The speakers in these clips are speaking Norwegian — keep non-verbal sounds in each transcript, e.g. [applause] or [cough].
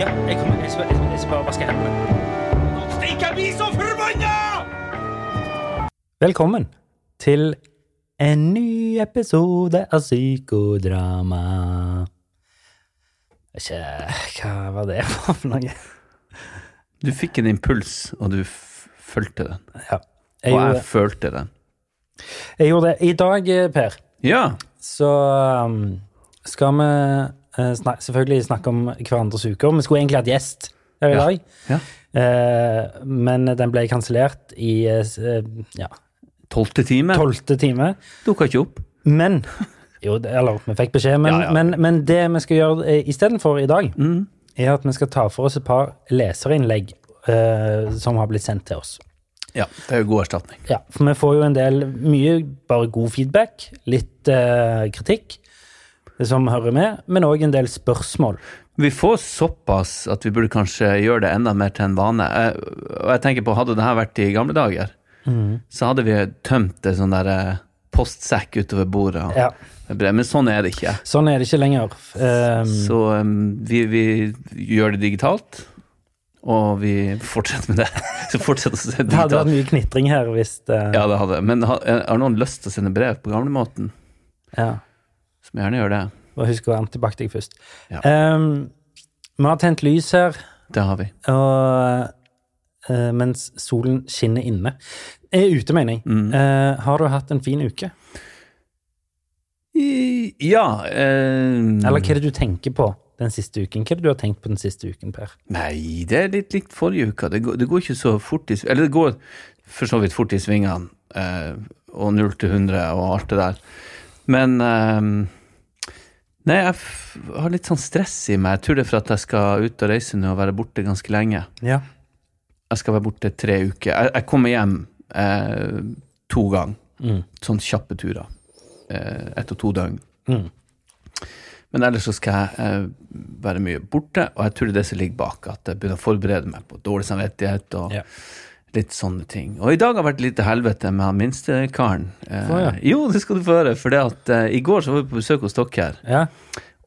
Ja, jeg kommer, jeg skal, jeg skal, jeg bare vaske hendene. Nå stikker jeg blir så forbanna! Velkommen til en ny episode av Psykodrama. Ikke Hva var det for noe? Du fikk en impuls, og du fulgte den. Ja. Og Jeg, jeg gjorde, følte den. jeg gjorde det. I dag, eh, Per, Ja. så um, skal vi snak selvfølgelig snakke om hverandres uker. Vi skulle egentlig hatt gjest her i Ja. dag, ja. eh, men den ble kansellert i eh, eh, ja, Tolvte time. tolvte time. Dukka ikke opp. Men [laughs] Jo, det- eller vi fikk beskjed, men, Ja, men, men det vi skal gjøre eh, istedenfor i dag, Mm. er at vi skal ta for oss et par leserinnlegg eh, som har blitt sendt til oss. Ja, det er jo god erstatning. Ja, for vi får jo en del mye bare god feedback, litt eh, kritikk som hører med, men òg en del spørsmål. Vi får såpass at vi burde kanskje gjøre det enda mer til en vane. Og jeg tenker på, hadde det her vært i gamle dager, så hadde vi tømt det sånn der eh, postsekk utover bordet. Ja, Men sånn er det ikke. Sånn er det ikke lenger. Um, Så um, vi, vi gjør det digitalt, og vi fortsetter med det. [laughs] Så fortsetter å se det hadde vært mye knitring her hvis det Ja, det hadde Men har, har noen lyst til å sende brev på gamlemåten, ja. Så må gjerne gjøre det. Og husk å antibac deg først. Ja. Um, vi har tent lys her, Det har vi. og, uh, mens solen skinner inne. Er ute, mener jeg. Mm. Uh, har du hatt en fin uke? I, ja uh, Eller hva er det du tenker på den siste uken? Hva er det du har tenkt på den siste uken, Per? Nei, det er litt likt forrige uka. Det går, det går ikke så fort i Eller det går for så vidt fort i svingene, og 0 til 100 og alt det der. Men eh, Nei, jeg har litt sånn stress i meg. Jeg tror det er for at jeg skal ut og reise nå og være borte ganske lenge. Ja. Jeg skal være borte tre uker. Jeg, jeg kommer hjem eh, to ganger. Mm. Sånn kjappe turer. Eh, ett og to døgn. Mm. Men ellers så skal jeg eh, være mye borte, og jeg tror det er det som ligger bak. At jeg begynner å forberede meg på dårlig samvittighet og Ja. Litt sånne ting. Og i dag har vært litt til helvete med han minstekaren. Eh, ja. Jo, det skal du få høre. For det at eh, i går så var vi på besøk hos dere her, ja.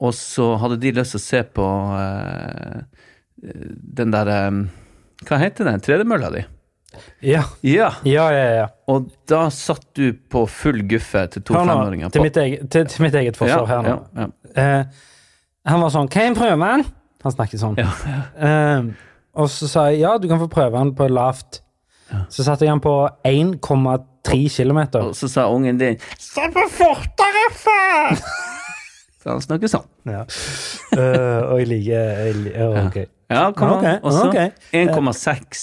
og så hadde de lyst til å se på eh, den der eh, Hva heter den? Tredemølla di? Ja. Ja. Ja, ja, ja. Og da satt du på full guffe til to femåringer. til til, til mitt eget forsvar her nå. Ja, ja, Eh, han var sånn Kan jeg prøve den? Han snakket sånn. ja. [laughs] Eh, og så sa jeg ja, du kan få prøve den på lavt. Så satte jeg den på 1,3 km. Og så sa ungen din Se på fortere, far! [laughs] Så han snakker sånn. Ja. Uh, og jeg liker jeg, ja, ok. Ja, kom an. Og så 1,6.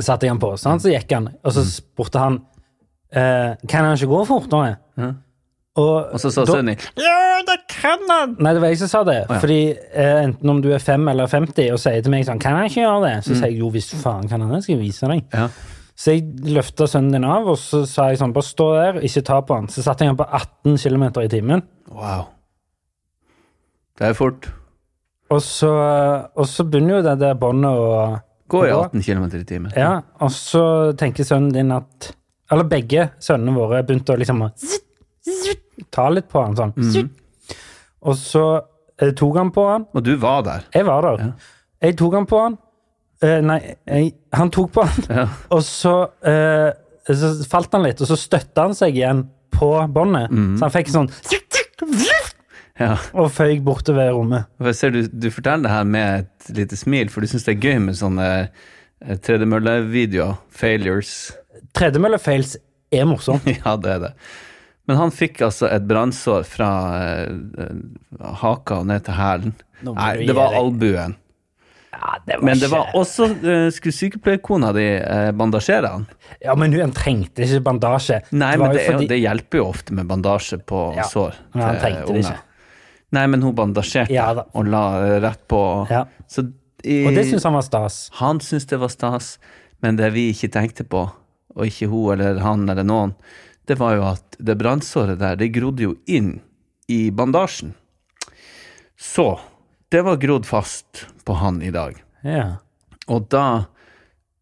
Satte jeg den på, sånn, så gikk han. Og så spurte han uh, Kan han ikke gå fortere. Ja. Og, Og så sa sønnen din Ja, det kan han! Nei, det var jeg som sa det. ja. Fordi eh, enten om du er 5 eller 50 og sier til meg sånn Kan jeg ikke gjøre det? Så sier jeg jo visst faen kan han det, skal jeg vise deg. Ja. Så jeg løfta sønnen din av, og så sa jeg sånn Bare stå der, ikke ta på han. Så satte jeg han på 18 km i timen. Wow. Det er fort. Og så, og så begynner jo det der båndet å Gå i 18 km i timen. Ja, og så tenker sønnen din at Eller begge sønnene våre begynte å liksom å ta litt på han sånn. Zitt. Og så jeg tok han på han. Og du var der. Jeg var der. Ja. Jeg tok han på han. Eh, nei, jeg, han tok på han, Ja. og så, eh, så falt han litt, og så støtta han seg igjen på båndet. Så han fikk sånn ja. Og føyk bortover rommet. Ser du, du forteller det her med et lite smil, for du syns det er gøy med sånne eh, tredemøllevideoer. Failures. Tredemøllefails er morsomt. [laughs] ja, det er det. Men han fikk altså et brannsår fra eh, haka og ned til hælen. Nei, det var albuen. Ja, det var Men det ikke var også uh, Skulle sykepleierkona di eh, bandasjere han? Ja, men hun trengte ikke bandasje. Nei, det men det, fordi- det hjelper jo ofte med bandasje på Ja, sår. men han til trengte det ikke. Nei, men hun bandasjerte Ja og la rett på. Ja. Så i, Og det syns han var stas. Han syntes det var stas, men det vi ikke tenkte på, og ikke hun eller han eller noen, det var jo at det brannsåret der, det grodde jo inn i bandasjen. Så det var grodd fast på han i dag. Ja. Og da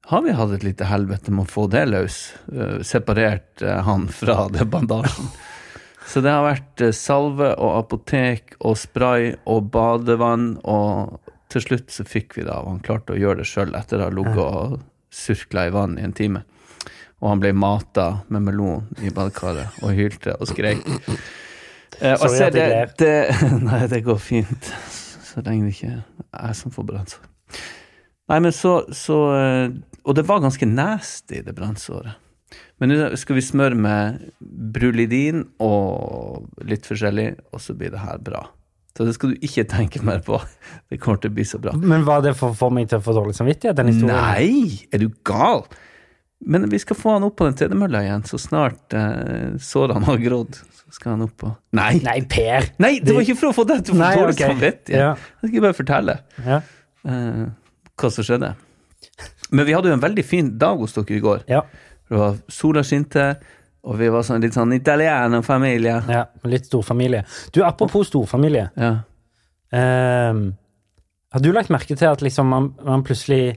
har vi hatt et lite helvete med å få det løs. Uh, separert uh, han fra [laughs] det bandasjen. Så det har vært uh, salve og apotek og spray og badevann, og til slutt så fikk vi det av. Han klarte å gjøre det sjøl etter å ha ligget og surkla i vann i en time. Og han ble mata med melon i badekaret og hylte og skrek. Eh, og Sorry at jeg det, det, [laughs] nei, det går fint. Så lenge det ikke er jeg som får brannsår. Nei, men så, så eh, Og det var ganske nasty, det brannsåret. Men nå skal vi smøre med brulidin og litt forskjellig, og så blir det her bra. Så det skal du ikke tenke mer på. Det kommer til å bli så bra. Men var det for å få meg til å få dårlig samvittighet, den historien? Nei, er du gal? Men vi skal få han opp på den tredemølla igjen, så snart eh, sårene har grodd. Så skal han opp på Nei! Nei, Per! Nei, det var ikke for å få deg til å få dårlig okay. samvittighet. Ja. Jeg skal bare fortelle Ja. eh, hva som skjedde. Men vi hadde jo en veldig fin dag hos dere i går. ja. Det var Sola skinte, og vi var sånn, litt sånn italiener familie. ja. Litt storfamilie. Du, apropos storfamilie. Ja. Ehm, har du lagt merke til at liksom man, man plutselig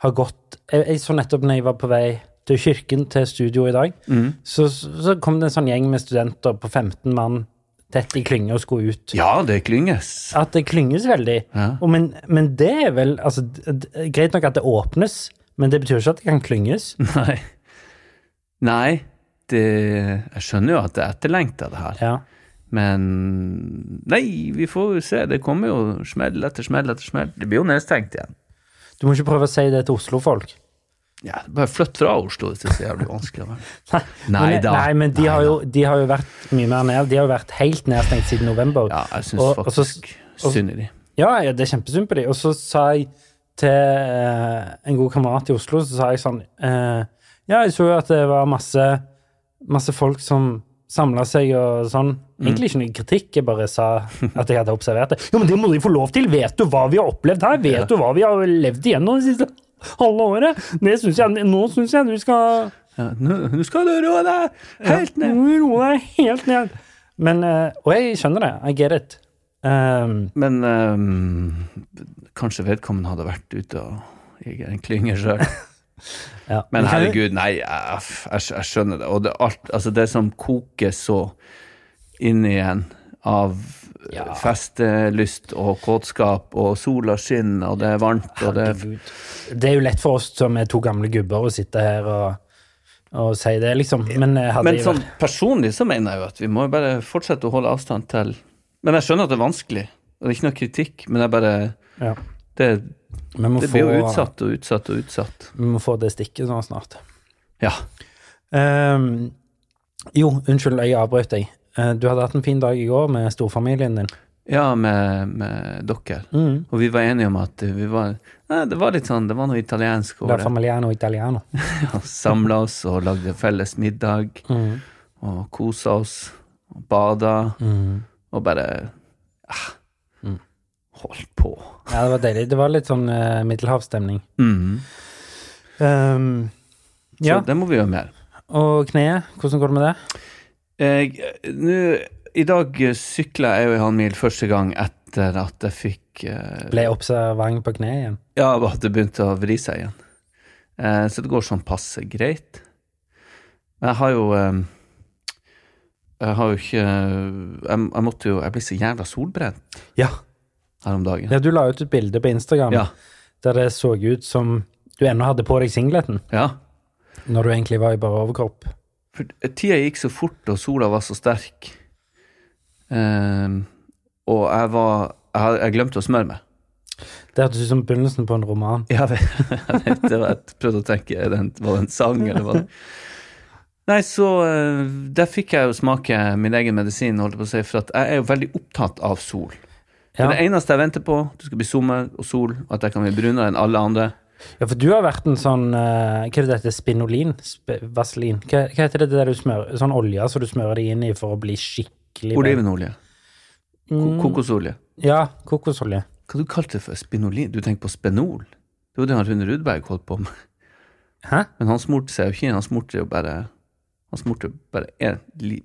har gått jeg, jeg så nettopp når jeg var på vei til kirken til studio i dag, Mm. så, så kom det en sånn gjeng med studenter på 15 mann tett i klynge og skulle ut. ja, det klynges. At det klynges veldig. Ja. Og men, men det er vel altså, Greit nok at det åpnes, men det betyr ikke at det kan klynges. [laughs] Nei. Nei, det, jeg skjønner jo at det er etterlengta, det her. Ja. Men Nei, vi får jo se. Det kommer jo smell etter smell etter smell. Det blir jo nedstengt igjen. Du må ikke prøve å si det til Oslo-folk. Ja, bare flytt fra Oslo, hvis det er så jævlig vanskelig. [laughs] nei. Nei da. Nei, men de, Nei har jo, de har jo vært mye mer ned. De har jo vært helt nedstengt siden november. Ja, jeg syns faktisk synd i de. Ja, ja, det er kjempesynd på de. Og så sa jeg til eh, en god kamerat i Oslo, så sa jeg sånn eh, Ja, jeg så jo at det var masse, masse folk som samla seg og sånn. Egentlig ikke noe kritikk, jeg bare sa at jeg hadde observert det. [laughs] Jo, men det må de få lov til! Vet du hva vi har opplevd her? Vet Ja. du hva vi har levd igjennom det siste halve året? Det synes jeg, nå syns jeg du skal Ja, nå, skal du roe deg helt ned. Ja, du roe deg helt ned. Men, eh, og jeg skjønner det. I get it. Um, Men um, kanskje vedkommende hadde vært ute og i en klynge sjøl. Ja. Men herregud, nei, jeg, jeg, skjønner det. Og det, alt, altså det som koker så inn igjen av Ja. festelyst og kåtskap, og sola skinner, og det er varmt, og det Det er jo lett for oss som er to gamle gubber å sitte her og, og si det, liksom. Men eh, hadde Men sånn personlig så mener jeg jo at vi må bare fortsette å holde avstand til Men jeg skjønner at det er vanskelig, og det er ikke noe kritikk, men jeg bare ja. Det, det blir jo utsatt og utsatt og utsatt. Vi må få det stikket sånn snart. Ja. Um, jo, unnskyld, jeg avbrøt deg. Eh, Du hadde hatt en fin dag i går med storfamilien din. Ja, med, med dere. Mm. Og vi var enige om at vi var Nei, det var litt sånn, det var noe italiensk over det. familiano italiano. [laughs] Ja, Samla oss og lagde felles middag Mm. og kosa oss og bada Mm. og bare ah. Holdt på. Ja, det var deilig. Det var litt sånn uh, middelhavsstemning. Mhm. Um, Så ja, det må vi gjøre mer. og kneet, hvordan går det med det? Jeg, nu, I dag sykla jeg jo en halv mil første gang etter at jeg fikk uh, Ble observant på kneet igjen? Ja, at det begynte å vri seg igjen. Uh, så det går sånn passe greit. Men jeg har jo um, Jeg har jo ikke jeg, jeg måtte jo Jeg ble så jævla solbrent Ja. Her om dagen. ja. Du la ut et bilde på Instagram Ja. der det så ut som du ennå hadde på deg singleten, ja. når du egentlig var i bare overkropp. For tida gikk så fort, og sola var så sterk. Um, og jeg var Jeg, jeg glemte å smøre meg. Det hørtes ut som begynnelsen på en roman. Ja, [laughs] jeg vet, det var, jeg prøvde å tenke, er det en, var det en sang, eller hva? Nei, så eh, der fikk jeg jo smake min egen medisin, holdt jeg på å si, for jeg er jo veldig opptatt av sol. Ja. Det eneste jeg venter på, det skal bli sommer og sol, og at jeg kan bli brunere enn alle andre. Ja, for du har vært en sånn eh, Hva er det? Spinolin? Sp vaselin? Hva, hva heter det, det der du smører Sånn olje som du smører deg inn i for å bli skikkelig Olivenolje. Ko Mm, kokosolje. Ja, kokosolje. Hva du kalte det for? Spinolin? Du tenker på spenol? Det var det han Rune Rudberg holdt på med. Hæ? Men han smurte seg jo ikke inn, han smurte jo bare Han smurte bare en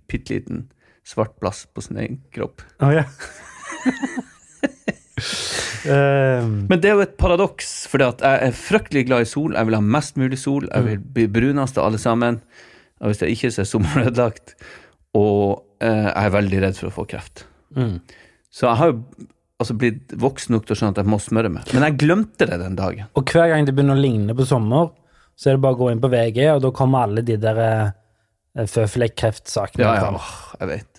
bitte liten svart plass på sin egen kropp. Oh, ja. [laughs] Ehm, Men det er jo et paradoks, for jeg er fryktelig glad i sol. Jeg vil ha mest mulig sol. Jeg vil bli brunest av alle sammen. Og hvis jeg ikke så er sommeren [laughs] ødelagt. Og eh, jeg er veldig redd for å få kreft. mm. Så jeg har jo altså blitt voksen nok til å skjønne at jeg må smøre meg. Men jeg glemte det den dagen. Og hver gang det begynner å ligne på sommer, så er det bare å gå inn på VG, og da kommer alle de der uh, føflekkreftsakene. Ja, ja, jeg vet.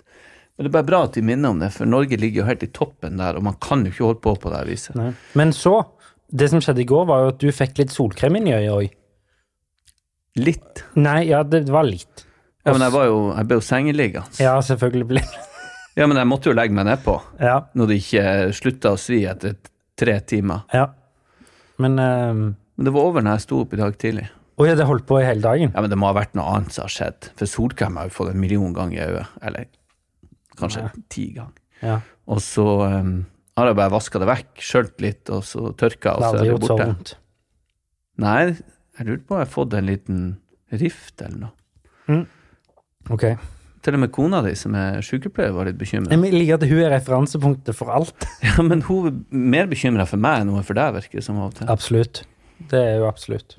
Men det er bare bra at de minner om det, for Norge ligger jo helt i toppen der, og man kan jo ikke holde på på det viset. Nei. Men så, det som skjedde i går, var jo at du fikk litt solkrem inn i øyet òg. Litt. Nei, ja, det var litt. Ja, men jeg var jo, jeg ble jo sengeliggende. Ja, selvfølgelig ble Ja, men jeg måtte jo legge meg nedpå Ja. når det ikke slutta å svi etter tre timer. ja. Men ehm, Men det var over når jeg sto opp i dag tidlig. Å ja, det holdt på i hele dagen? Ja, men det må ha vært noe annet som har skjedd. For solkrem har jo fått en million ganger i øyet. Eller kanskje ti ganger. Ja. Og så um, har jeg bare vaska det vekk, skjølt litt, og så tørka, og Det har så aldri er det gjort så vondt. Nei, jeg lurte på om jeg har fått en liten rift eller noe. Ok. Til og med kona di, som er sykepleier, var litt bekymra. Jeg liker at hun er referansepunktet for alt. [laughs] Ja, men hun er mer bekymra for meg enn hun er for deg, virker det som av og til. Absolutt. Det er jo absolutt.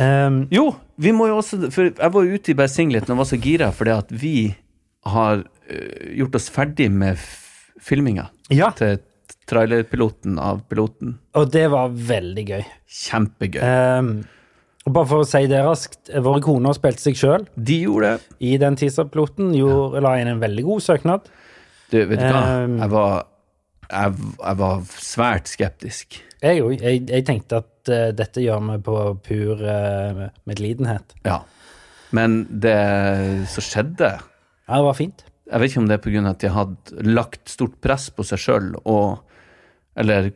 Ehm, Jo, vi må jo også For jeg var ute i bare singleten og var så gira fordi at vi har øh, gjort oss ferdig med filminga ja, til trailerpiloten av piloten. og det var veldig gøy. Kjempegøy. Um, og bare for å si det raskt, våre koner spilte seg sjøl De gjorde det. i den teaserpiloten. Gjorde- La inn en veldig god søknad. Du, vet du hva? Um, Jeg var, jeg, jeg var svært skeptisk. Jeg òg. Jeg, jeg tenkte at eh, dette gjør vi på pur uh, medlidenhet. Ja. Men det som skjedde Ja, det var fint. Jeg vet ikke om det er pga. at de hadde lagt stort press på seg sjøl og Eller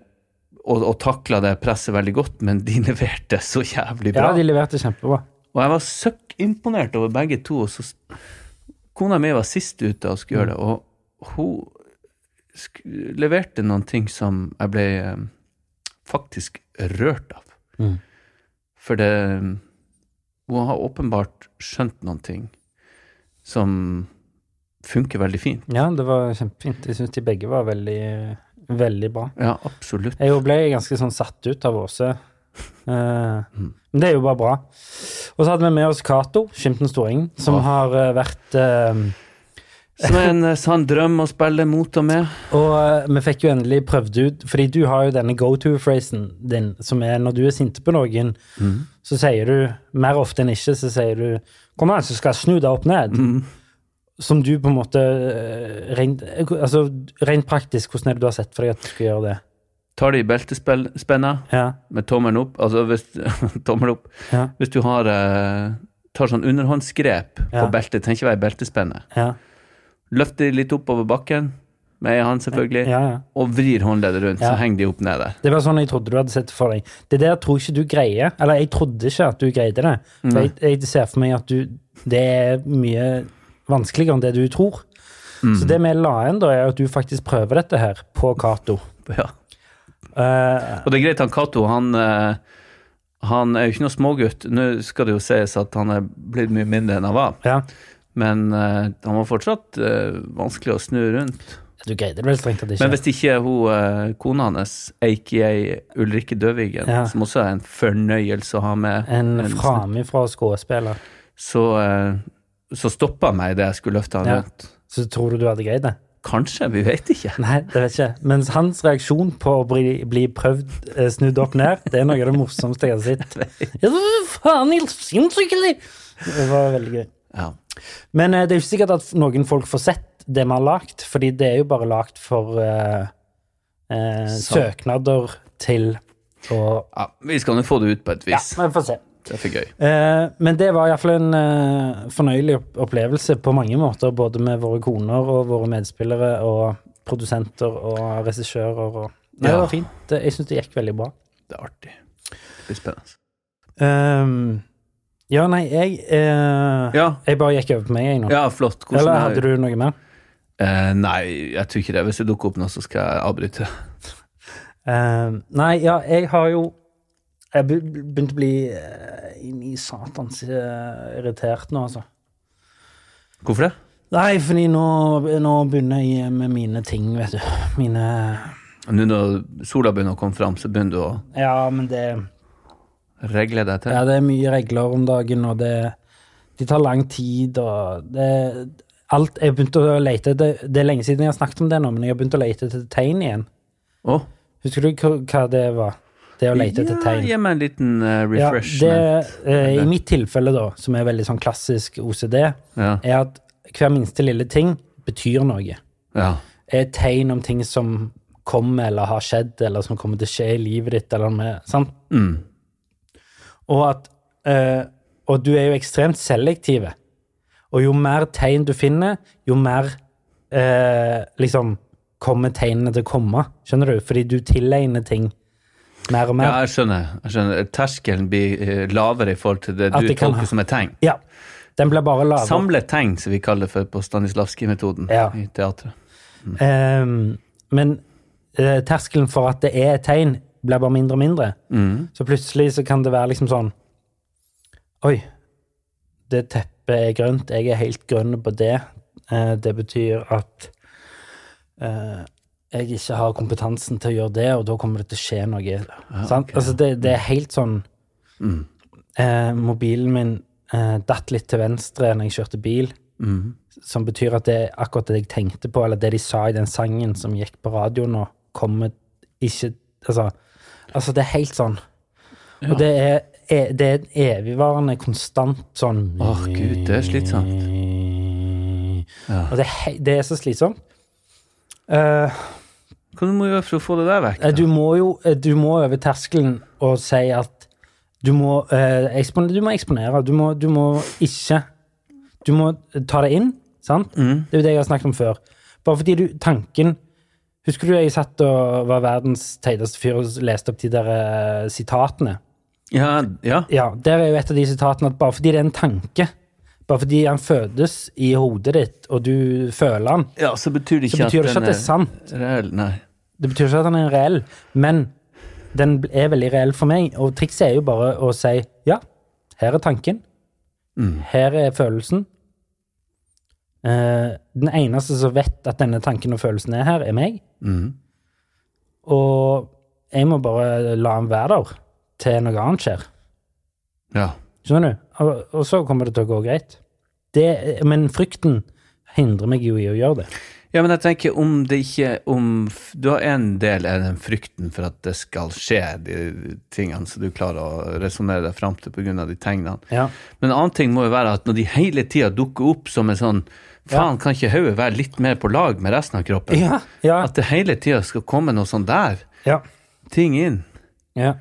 og, og takla det presset veldig godt, men de [laughs] leverte så jævlig bra. Ja, de leverte kjempebra. Og jeg var søkk imponert over begge to. Og så, kona mi var sist ute og skulle gjøre det, og hun leverte noen ting som jeg ble eh, faktisk rørt av. Mm. For det Hun har åpenbart skjønt noen ting som funker veldig fint. Ja, det var kjempefint. Jeg syns de begge var veldig, veldig bra. Ja, absolutt. Jeg ble ganske sånn satt ut av Åse. [laughs] Eh, Men det er jo bare bra. Og så hadde vi med oss Cato, Skimten Storing, som har eh, vært eh, Som er en eh, sann drøm å spille mot og med. Og uh, vi fikk jo endelig prøvd ut, fordi du har jo denne go to-phrasen din, som er når du er sinte på noen, så sier du, mer ofte enn ikke, så sier du 'kom an, så skal jeg snu deg opp ned'. Som du på en måte eh, rent, altså, rent praktisk, hvordan er det du har sett for deg at du skal gjøre det? Tar det i beltespenna Ja, med tommelen opp. Altså hvis [laughs] Tommel opp. ja, Hvis du har uh, tar sånn underhåndsgrep Ja. på beltet, trenger ikke være beltespennet, ja, Løfter litt oppover bakken, med ei hånd selvfølgelig, ja, ja. og vrir håndleddet rundt, Ja. så henger de opp nede. Det var sånn jeg trodde du hadde sett for deg. Det der tror ikke du greier. Eller jeg trodde ikke at du greide det. For jeg, jeg ser for meg at du Det er mye vanskeligere enn det du tror. Så det vi la inn, da, er at du faktisk prøver dette her på Cato. Ja. Uh, Og det er greit, han Cato, han eh, han er jo ikke noe smågutt. Nå skal det jo sies at han er blitt mye mindre enn han var. ja. Men uh, han var fortsatt uh, vanskelig å snu rundt. Du greide det vel strengt tatt ikke. Men hvis ikke hun, uh, kona hans, aka Ulrikke Døvigen, Ja. som også er en fornøyelse å ha med, En framifrå skuespiller. så, så stoppa meg det jeg skulle løfte han Ja. rundt. Så tror du du hadde greid det? Kanskje, vi vet ikke. [laughs] Nei, det vet ikke. Mens hans reaksjon på å bli, bli prøvd eh, snudd opp ned, det er noe av det morsomste jeg har sett. [laughs] Ja, faen, helt sinnssykt! Det var veldig gøy. Ja. Men eh, det er jo ikke sikkert at noen folk får sett det vi har lagt, fordi det er jo bare lagt for uh, uh, søknader til å ja. Vi skal nå få det ut på et vis. Ja, vi får se. Det er gøy. Uh, men det var iallfall en fornøyelig opplevelse på mange måter, både med våre koner og våre medspillere og produsenter og regissører og Nei, Det Ja. var fint. Jeg syns det gikk veldig bra. Det er artig. Det blir spennende. Ehm, ja, nei, jeg eh, Ja, Jeg bare gikk over på meg, jeg nå. ja flott. Hvordan Eller er- hadde du noe mer? Eh, nei, jeg tror ikke det. Hvis det dukker opp noe, så skal jeg avbryte. [laughs] Eh, nei, ja, jeg har jo Jeg be- begynt å bli eh, inn i satans eh, irritert nå, altså. Hvorfor det? Nei, fordi nå, nå begynner jeg med mine ting, vet du. Mine Nå når sola begynner å komme fram, så begynner du å Ja, men det regle deg til? Ja, det er mye regler om dagen, og det De tar lang tid, og det Alt Jeg begynte å lete det, det er lenge siden jeg har snakket om det nå, men jeg har begynt å lete etter tegn igjen. Oh. Husker du hva, det var? Det å lete etter ja, tegn. gi meg en liten uh, Ja, refreshment. det, uh, I mitt tilfelle, da, som er veldig sånn klassisk OCD, Ja, er at hver minste lille ting betyr noe. ja. Er tegn om ting som kommer eller har skjedd, eller som kommer til å skje i livet ditt, eller med, sant? Mm. Og at eh, Og du er jo ekstremt selektive. Og jo mer tegn du finner, jo mer eh, liksom kommer tegnene til å komme. Skjønner du? Fordi du tilegner ting mer og mer. ja, jeg skjønner. jeg skjønner. Terskelen blir eh, lavere i forhold til det du det tolker som et tegn. Ja. Den blir bare lavere. Samle tegn, som vi kaller det for på Stanislavskij-metoden Ja. i teatret. Ehm, men uh, terskelen for at det er et tegn, blir bare mindre og mindre. Mm. Så plutselig så kan det være liksom sånn Oi, det teppet er grønt, jeg er helt grønn på det. Eh, det betyr at eh, jeg ikke har kompetansen til å gjøre det, og da kommer det til å skje noe. sant? okay. Altså det, det er helt sånn Mm. eh, Mobilen min eh, datt litt til venstre når jeg kjørte bil, Mm. som betyr at det er akkurat det jeg tenkte på, eller det de sa i den sangen som gikk på radio nå, kommer ikke Altså, altså det er helt sånn. Og det er, er, det er evigvarende, konstant sånn Åh, Gud, det er slitsomt. Ja. Og det, det er så slitsomt. Uh, Hva må du gjøre for å få det der vekk? Da? Du må jo eh, du må over terskelen og si at du må, uh, ekspon du må eksponere. Du må, du må ikke Du må ta det inn, sant? Mm. Det er jo det jeg har snakket om før. Bare fordi du Tanken Husker du jeg satt og var verdens teiteste fyr og leste opp de der eh, sitatene? Ja, ja. Ja, der er jo et av de sitatene at bare fordi det er en tanke, bare fordi han fødes i hodet ditt, og du føler han, ja, så betyr det så ikke betyr det ikke den at det er sant. reell. Nei. Det betyr ikke at den er reell, men den er veldig reell for meg. Og trikset er jo bare å si ja, her er tanken. Mm. Her er følelsen. Eh, den eneste som vet at denne tanken og følelsen er her, er meg. Mm. Og jeg må bare la den være der til noe annet skjer. Ja. Skjønner du? Og, og så kommer det til å gå greit. Det, men frykten hindrer meg jo i å gjøre det. ja, men jeg tenker om det ikke om, Du har en del av den frykten for at det skal skje, de tingene som du klarer å resonnere deg fram til pga. de tegnene. Ja. Men en annen ting må jo være at når de hele tida dukker opp som en sånn Faen, kan ikke hodet være litt mer på lag med resten av kroppen? Ja. Ja. At det hele tida skal komme noe sånn der ja. ting inn. Ja.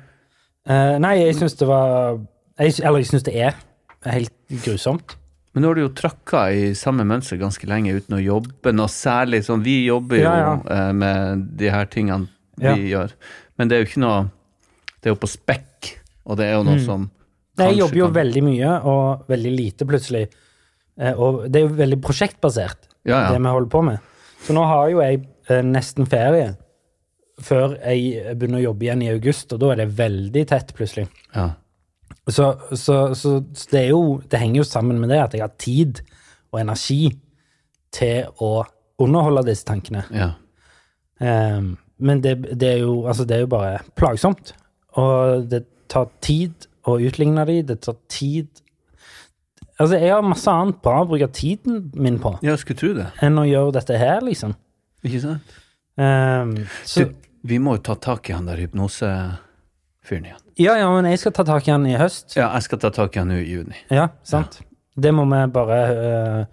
Uh, nei, jeg syns det var jeg, Eller jeg syns det er helt grusomt. Men nå har du jo trakka i samme mønster ganske lenge uten å jobbe noe særlig sånn. Vi jobber jo eh, med de her tingene vi gjør. Men det er jo ikke noe Det er jo på spekk, og det er jo noe som Mm. Nei, jeg jobber jo kan- veldig mye, og veldig lite plutselig. Eh, og det er jo veldig prosjektbasert, Ja, ja. det vi holder på med. Så nå har jo jeg eh, nesten ferie før jeg begynner å jobbe igjen i august, og da er det veldig tett plutselig. ja. Så, så, så, så det er jo Det henger jo sammen med det at jeg har tid, og energi til å underholde disse tankene. Ja. Um, men det, det, er jo, altså det er jo bare plagsomt. Og det tar tid å utligne de, det tar tid Altså, jeg har masse annet bra å bruke tiden min på Jeg skulle tro det. enn å gjøre dette her, liksom. Ikke sant? Ehm, så, Du, vi må jo ta tak i han der hypnosefyren igjen. ja, ja, men jeg skal ta tak i han i høst. Ja, jeg skal ta tak i han nå i juni. Ja, sant. Det må vi bare eh,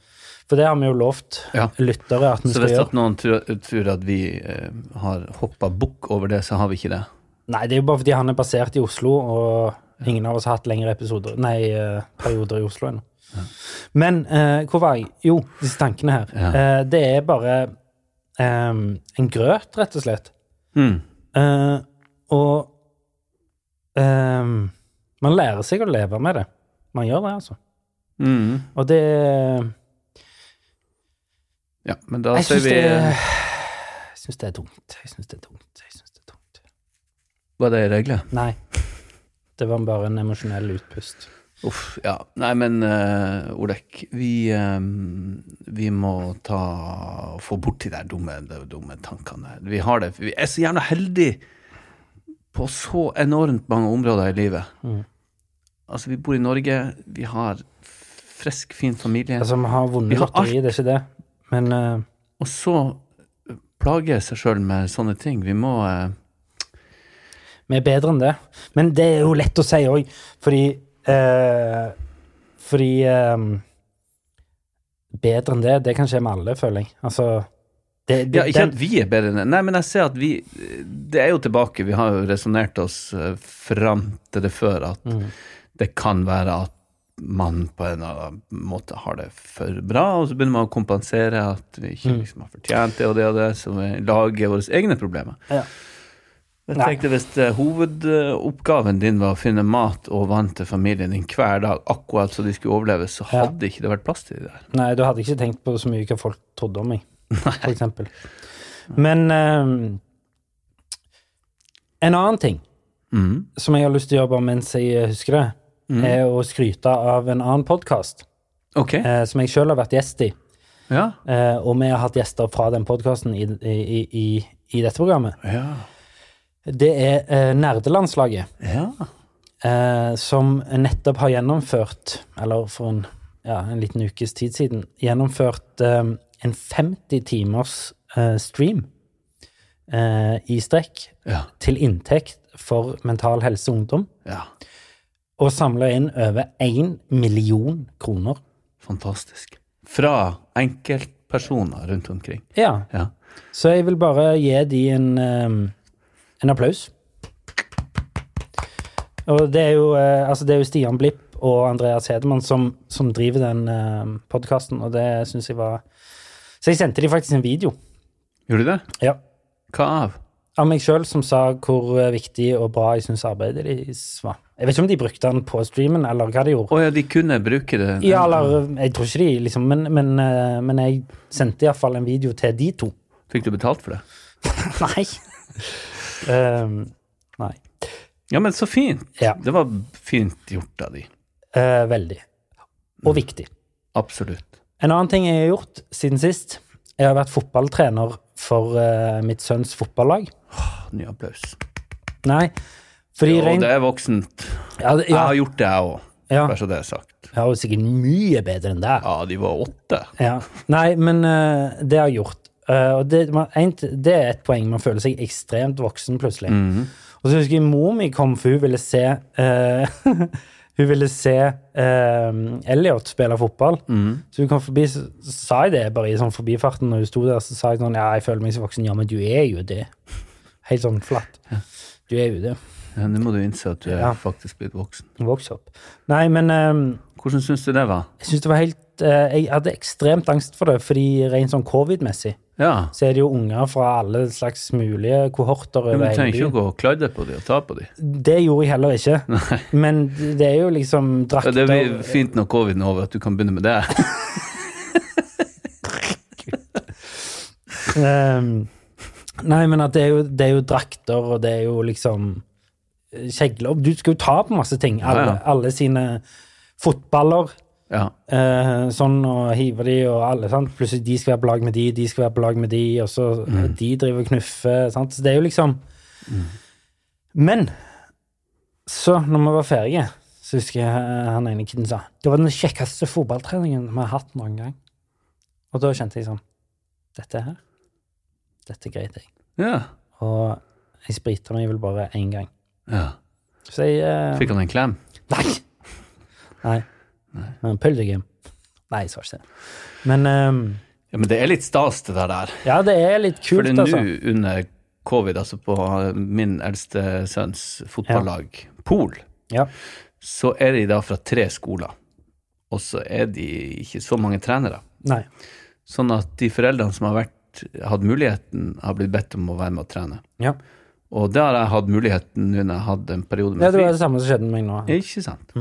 For det har vi jo lovt Ja. lyttere at vi Så skal hvis gjøre. at noen tror, tror at vi eh, har hoppa bukk over det, så har vi ikke det. Nei, det er jo bare fordi han er basert i Oslo, og ingen av oss har hatt lengre episoder Nei, eh, perioder i Oslo ennå. Men eh, hvor var jeg? Jo, disse tankene her. Ja. Eh, det er bare eh, en grøt, rett og slett. Mm. Eh, og eh, man lærer seg å leve med det. Man gjør det, altså. Mm. Og det Ja, men da ser vi det Jeg syns det er tungt. Jeg syns det er tungt. Jeg synes det er tungt. Var det regler? Nei. Det var bare en emosjonell utpust. Uff, ja. Nei, men uh, Olek, vi, eh, vi må ta få bort de der dumme, de dumme tankene. Vi har det. Vi er så gjerne heldige på så enormt mange områder i livet. Mm. Altså, vi bor i Norge, vi har frisk, fin familie, Altså, vi har vunnet lotteri, det er ikke det. Men uh... og så plage seg sjøl med sånne ting. Vi må uh... vi er bedre enn det. Men det er jo lett å si òg, fordi eh, Fordi eh, Bedre enn det, det kan skje med alle, føler jeg. Altså det, det, Ja, ikke den- at vi er bedre enn det. Nei, men jeg ser at vi Det er jo tilbake. Vi har jo resonnert oss eh, fram til det før at Mm. det kan være at man på en eller annen måte har det for bra, og så begynner man å kompensere at vi ikke Mm. liksom har fortjent det og det og det, så vi lager våre egne problemer. Ja. Jeg tenkte Hvis eh, hovedoppgaven din var å finne mat og vann til familien din hver dag, akkurat så de skulle overleve, så Ja. hadde ikke det vært plass til de der. Nei, du hadde ikke tenkt på så mye hva folk trodde om meg, [laughs] eksempel. Men um, En annen ting Mm. som jeg har lyst til å gjøre bare mens jeg husker det, Mm. er å skryte av en annen podkast okay. uh, som jeg sjøl har vært gjest i. Ja. Uh, og vi har hatt gjester fra den podkasten i, i, i, i dette programmet. Ja. Det er eh, Nerdelandslaget, Ja. eh, som nettopp har gjennomført, eller for en, ja, en liten ukes tid siden, gjennomført eh, en 50 timers eh, stream eh, i strekk Ja. til inntekt for Mental Helse Ungdom, ja. og samla inn over én million kroner. Fantastisk. Fra enkeltpersoner rundt omkring. Ja, Ja. så jeg vil bare gi de en, eh, en applaus. Og det er jo, eh, altså det er jo Stian Blipp og Andreas Hedemann som, som driver den eh, podkasten, og det syns jeg var Så jeg sendte de faktisk en video. Gjorde du det? Ja. Hva av? Av meg sjøl som sa hvor eh, viktig og bra jeg syns arbeidet deres var. Jeg vet ikke om de brukte den på streamen, eller hva de gjorde. Å ja, de kunne bruke det. Ja, eller Jeg tror ikke de, liksom, men, men, eh, men jeg sendte iallfall en video til de to. Fikk du betalt for det? [laughs] Nei. Ehm, nei. Ja, men så fint. Ja. Det var fint gjort av de. Eh, veldig. Og viktig. Absolutt. En annen ting jeg har gjort siden sist Jeg har vært fotballtrener for eh, mitt sønns fotballag. Ny applaus. Nei, fordi Jo, rent det er voksent. ja, det- Jeg har gjort det, jeg òg. ja, Bare så det er sagt. jeg har jo sikkert mye bedre enn det. Ja, de var åtte. Ja. Nei, men uh, det har jeg gjort. Eh, og det, man, en, det er et poeng. Man føler seg ekstremt voksen plutselig. Mhm. Og så husker jeg mor mi kom, for hun ville se uh, [laughs] Hun ville se uh, Elliot spille fotball. Mhm. Så hun kom forbi, så, sa jeg det bare i sånn forbifarten når hun sto der. Så sa jeg sånn Ja, jeg føler meg så voksen. Ja, men du er jo det. Helt sånn flatt. Du er jo det. Ja, Nå må du innse at du er Ja. faktisk blitt voksen. Voks opp. Nei, men um, Hvordan syns du det var? jeg syns det var helt Jeg hadde ekstremt angst for det, fordi rent sånn covid-messig Ja. så er det jo unger fra alle slags mulige kohorter ja men du trenger ikke å gå og kladde på dem og ta på dem. Det gjorde jeg heller ikke. [laughs] Men det er jo liksom Ja, drakter det blir fint når covid er over, at du kan begynne med det. um, [laughs] Nei, men at det er, jo, det er jo drakter, og det er jo liksom eh, kjegler Du skal jo ta på masse ting. Alle, Ja, ja. alle sine fotballer. Ja. Eh, sånn og hiver de og alle, sant. Plutselig de skal være på lag med de, de skal være på lag med de, og så Mm. de driver og knuffer, sant. Så det er jo liksom Men så, når vi var ferdige, så husker jeg eh, han ene kiden sa det var den kjekkeste fotballtreningen vi har hatt noen gang. Og da kjente jeg sånn Dette her, dette greit jeg. ja. Og jeg sprita meg vel bare én gang. ja. Så jeg eh, Fikk han en klem? Nei! Nei. Men Pølsegym. Nei, det. Men um, Ja, men det er litt stas, det der. der. ja, det er litt kult, kult, altså. Fordi nå under covid, altså på min eldste sønns fotballag, Pol, Ja. så er de da fra tre skoler. Og så er de ikke så mange trenere. Nei. Sånn at de foreldrene som har vært, hatt muligheten, har blitt bedt om å være med og trene. Ja. Og det har jeg hatt muligheten nå når jeg hadde en periode med ja, det var det samme som skjedde med meg nå. Ikke sant?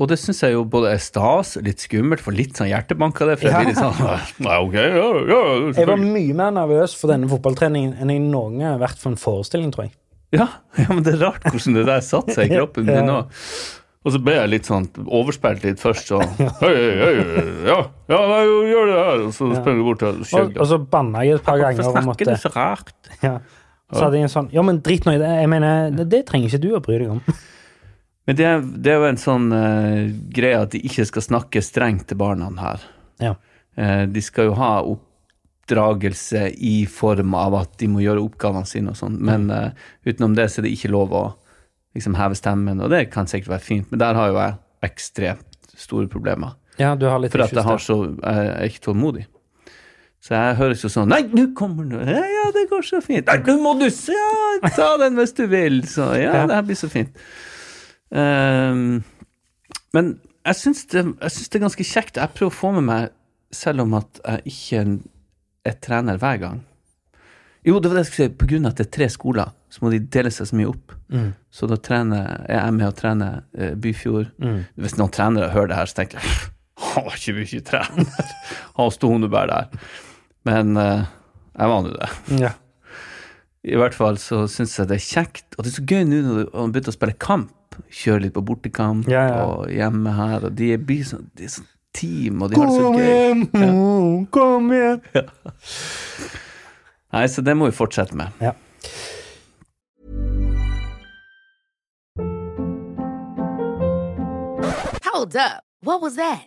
Og det syns jeg jo både er stas litt skummelt, for litt sånn hjertebank av det. For jeg Ja. blir litt sånn Nei, ok, ja, ja, Jeg var mye mer nervøs for denne fotballtreningen enn jeg noen gang har vært for en forestilling, tror jeg. Ja, ja, men det er rart hvordan det der satte seg i [laughs] kroppen min Ja. nå. Og så ble jeg litt sånn overspilt litt først, så [laughs] Hei, hei, hei, ja, ja, nei, gjør det her. Og så sprang jeg bort og Og, og så banna jeg et par ganger Hvorfor snakker du så rart? ja. Så hadde jeg en sånn Ja, men drit nå i det. Jeg mener, det, det trenger ikke du å bry deg om. Men det, det er jo en sånn uh, greie at de ikke skal snakke strengt til barna her. Ja. Uh, de skal jo ha oppdragelse i form av at de må gjøre oppgavene sine og sånn, men uh, utenom det så er det ikke lov å liksom heve stemmen, og det kan sikkert være fint, men der har jo jeg ekstremt store problemer. Ja, du har litt For at jeg har så Jeg er ikke tålmodig. Så jeg høres jo sånn Nei, nå kommer du! Ja, ja, det går så fint. Nei, nå må du se! Ja, ta den hvis du vil. Så ja, Ja. det her blir så fint. Ehm, men jeg syns det, det er ganske kjekt. Jeg prøver å få med meg, selv om at jeg ikke er trener hver gang. Jo, det var det jeg skulle si. På grunn av at det er tre skoler, så må de dele seg så mye opp. Så da trener, jeg er jeg med og trener eh, Byfjord. Hvis noen trenere hører det her, så tenker jeg [laughs] har ikke mye trener. Han sto hun bare der. Men uh, jeg var nå det. Ja. I hvert fall så syns jeg det er kjekt. Og det er så gøy nå når han begynte å spille kamp. Kjøre litt på bortekamp Ja, ja. og hjemme her. Og de er, blir sånn, de er sånn team, og de har det så gøy. hjem, kom igjen! [laughs] Nei, så det må vi fortsette med. Ja. Hold up. What was that?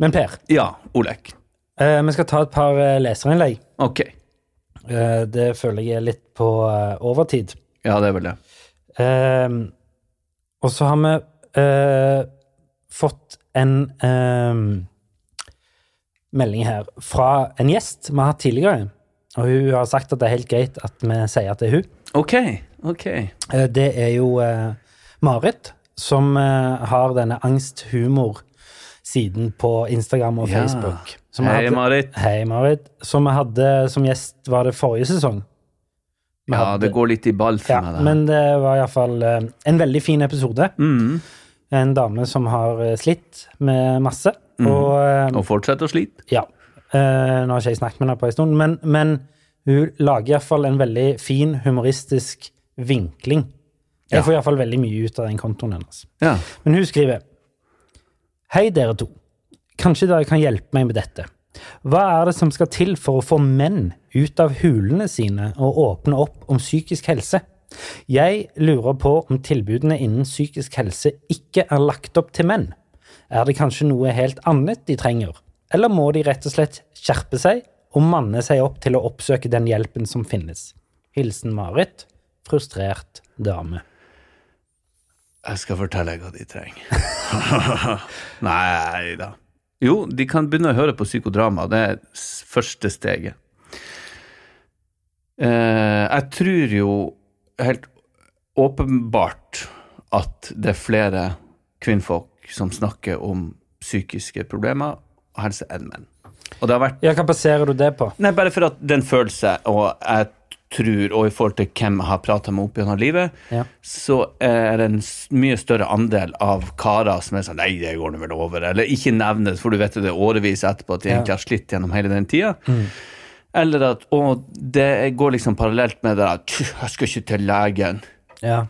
Men Per, Ja, Olek. eh, vi skal ta et par eh, leserinnlegg. Ok. Eh, det føler jeg er litt på eh, overtid. Ja, det er vel det. Eh, og så har vi eh, fått en eh, melding her fra en gjest vi har hatt tidligere. Og hun har sagt at det er helt greit at vi sier at det er hun. Ok, ok. Eh, det er jo eh, Marit, som eh, har denne angsthumor-siden på Instagram og Ja. Facebook. Som Hei, Marit. Hei, Marit. Som vi hadde som gjest, var det forrige sesong? Vi Ja, hadde- det går litt i ball for ja, meg, det men det var iallfall uh, en veldig fin episode. Mm. En dame som har eh, slitt med masse. Mm. Og eh, Og fortsetter å slite. ja. eh, nå har ikke jeg snakket med henne på en stund, men, men hun lager iallfall en veldig fin humoristisk vinkling. Jeg Ja. får iallfall veldig mye ut av den kontoen hennes. Ja. Men hun skriver Hei, dere to. Kanskje dere kan hjelpe meg med dette. Hva er det som skal til for å få menn ut av hulene sine og åpne opp om psykisk helse? Jeg lurer på om tilbudene innen psykisk helse ikke er lagt opp til menn. Er det kanskje noe helt annet de trenger? Eller må de rett og slett skjerpe seg og manne seg opp til å oppsøke den hjelpen som finnes? Hilsen Marit, frustrert dame. Jeg skal fortelle deg hva de trenger. [laughs] Nei da. Jo, de kan begynne å høre på psykodrama. Det er første steget. Eh, jeg tror jo helt åpenbart at det er flere kvinnfolk som snakker om psykiske problemer og helse enn menn. Og det har vært Ja, hva baserer du det på? Nei, bare for at den følelse, og jeg tror, og i forhold til hvem jeg har prata med opp gjennom livet, Ja. så er det en mye større andel av karer som er sånn Nei, det går nå vel over. Eller ikke nevnes, for du vet jo det er årevis etterpå at de Ja. egentlig har slitt gjennom hele den tida. Eller at Å, det går liksom parallelt med det at Jeg skal ikke til legen. Ja.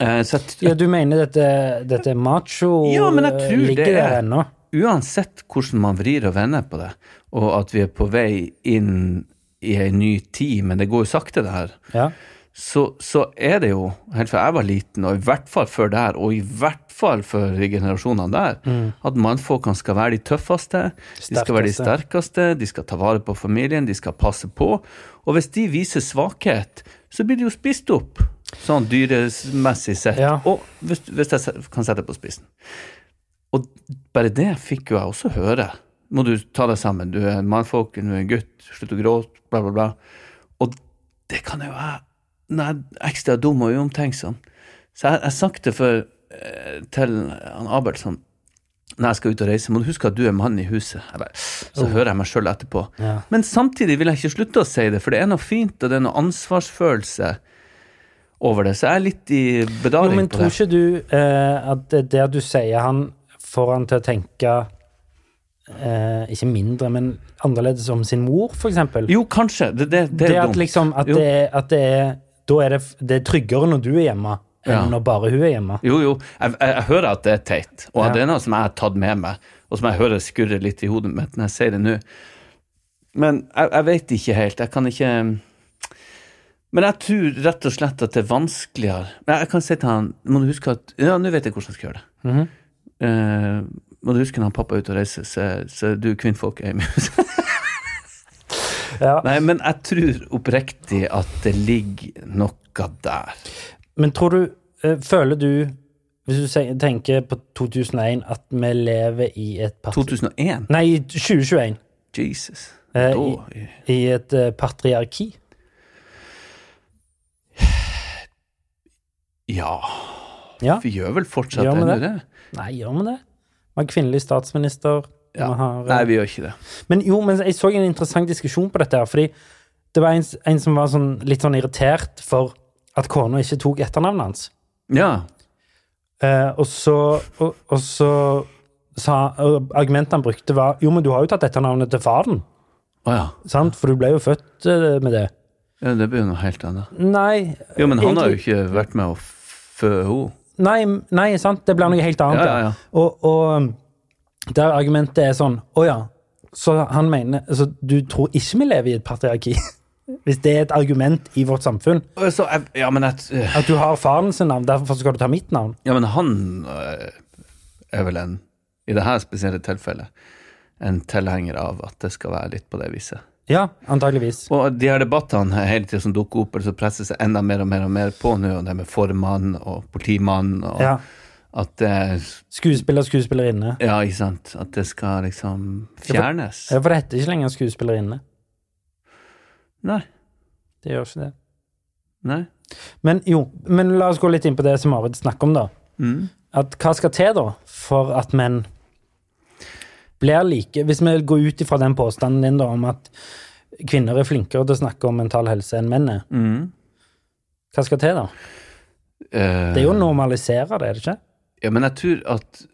Eh, så at, Ja, du mener dette, dette macho Ja, men jeg tror ligger det er- der ennå? uansett hvordan man vrir og vender på det, og at vi er på vei inn i ei ny tid, men det går jo sakte, det her, Ja. så, så er det jo, helt fra jeg var liten, og i hvert fall før der, og i hvert fall for generasjonene der, Mm. at mannfolkene skal være de tøffeste, de skal være de Sterkeste. sterkeste, de skal ta vare på familien, de skal passe på, og hvis de viser svakhet, så blir de jo spist opp, sånn dyremessig sett. Ja. Og hvis, hvis jeg kan sette det på spissen. Og bare det fikk jo jeg også høre. Må du ta deg sammen, du er en mannfolk, du er en gutt, slutt å gråte, bla, bla, bla. Og det kan jo jeg når jeg er ekstra dum og uomtenksom. Så jeg, jeg sagt det for, eh, til han Abel sånn når jeg skal ut og reise, må du huske at du er mann i huset. Eller, så så hører jeg meg sjøl etterpå. Ja. Men samtidig vil jeg ikke slutte å si det, for det er noe fint, og det er noe ansvarsfølelse over det. Så jeg er litt i Jo, det. men på tror ikke du eh, at det du sier han får han til å tenke eh, ikke mindre, men annerledes om sin mor, eksempel? Jo, kanskje. Det, det, det det er at dumt. liksom at det, at det er Da er det, det er tryggere når du er hjemme, enn Ja. når bare hun er hjemme. Jo, jo, jeg, jeg, jeg hører at det er teit, og Ja. det er noe som jeg har tatt med meg, og som jeg hører skurre litt i hodet mitt når jeg sier det nå. Men jeg, jeg vet ikke helt, jeg kan ikke Men jeg tror rett og slett at det er vanskeligere Men Jeg kan si til han Må du huske at Ja, nå vet jeg hvordan jeg skal gjøre det. Mhm. Eh, må du huske når pappa er ute og reiser, så, så du kvinnfolk er i museet. Ja. Nei, men jeg tror oppriktig at det ligger noe der. Men tror du eh, Føler du, hvis du tenker på 2001, at vi lever i et patri... 2001? Nei, 2021. Jesus. Eh, Da I et eh, patriarki. Ja Ja. Vi gjør vel fortsatt Gjør det? det? Nei, gjør vi det? Vi har kvinnelig statsminister. Ja. Vi har, Nei, vi gjør ikke det. Men jo, men jeg så en interessant diskusjon på dette her, fordi det var en, en som var sånn, litt sånn irritert for at kona ikke tok etternavnet hans. Ja. Eh, og så, og, og så sa Argumentet han brukte, var jo, men du har jo tatt etternavnet til faren, Oh, ja. sant? For du ble jo født eh, med det. ja. Det blir jo noe helt annet. Nei Jo, men han har jo ikke vært med å fø henne. Nei, nei, sant? Det blir noe helt annet. Ja, ja, ja. Og, og der argumentet er sånn Å ja, så han mener altså, Du tror ikke vi lever i et patriarki? [laughs] Hvis det er et argument i vårt samfunn. Så, ja, men uh, At du har faren sin navn, derfor skal du ta mitt navn. Ja, men han øh, er vel en, i dette spesielle tilfellet, en tilhenger av at det skal være litt på det viset. Ja, antageligvis. Og de her debattene hele tiden som dukker opp, eller så presser seg enda mer og mer og mer på nå, og det med formann og politimann, og Ja. at det Skuespiller, skuespillerinne. Ja, ikke sant. At det skal liksom fjernes. Ja, for det heter ikke lenger skuespillerinne. Nei. Det gjør ikke det. Nei. Men jo, men la oss gå litt inn på det som Arvid snakker om, da. Mm. At hva skal til, da, for at menn blir like Hvis vi går ut ifra den påstanden din da om at kvinner er flinkere til å snakke om mental helse enn menn er, Mm. hva skal til, da? Uh, Det er jo å normalisere det, er det ikke? Ja, men jeg tror at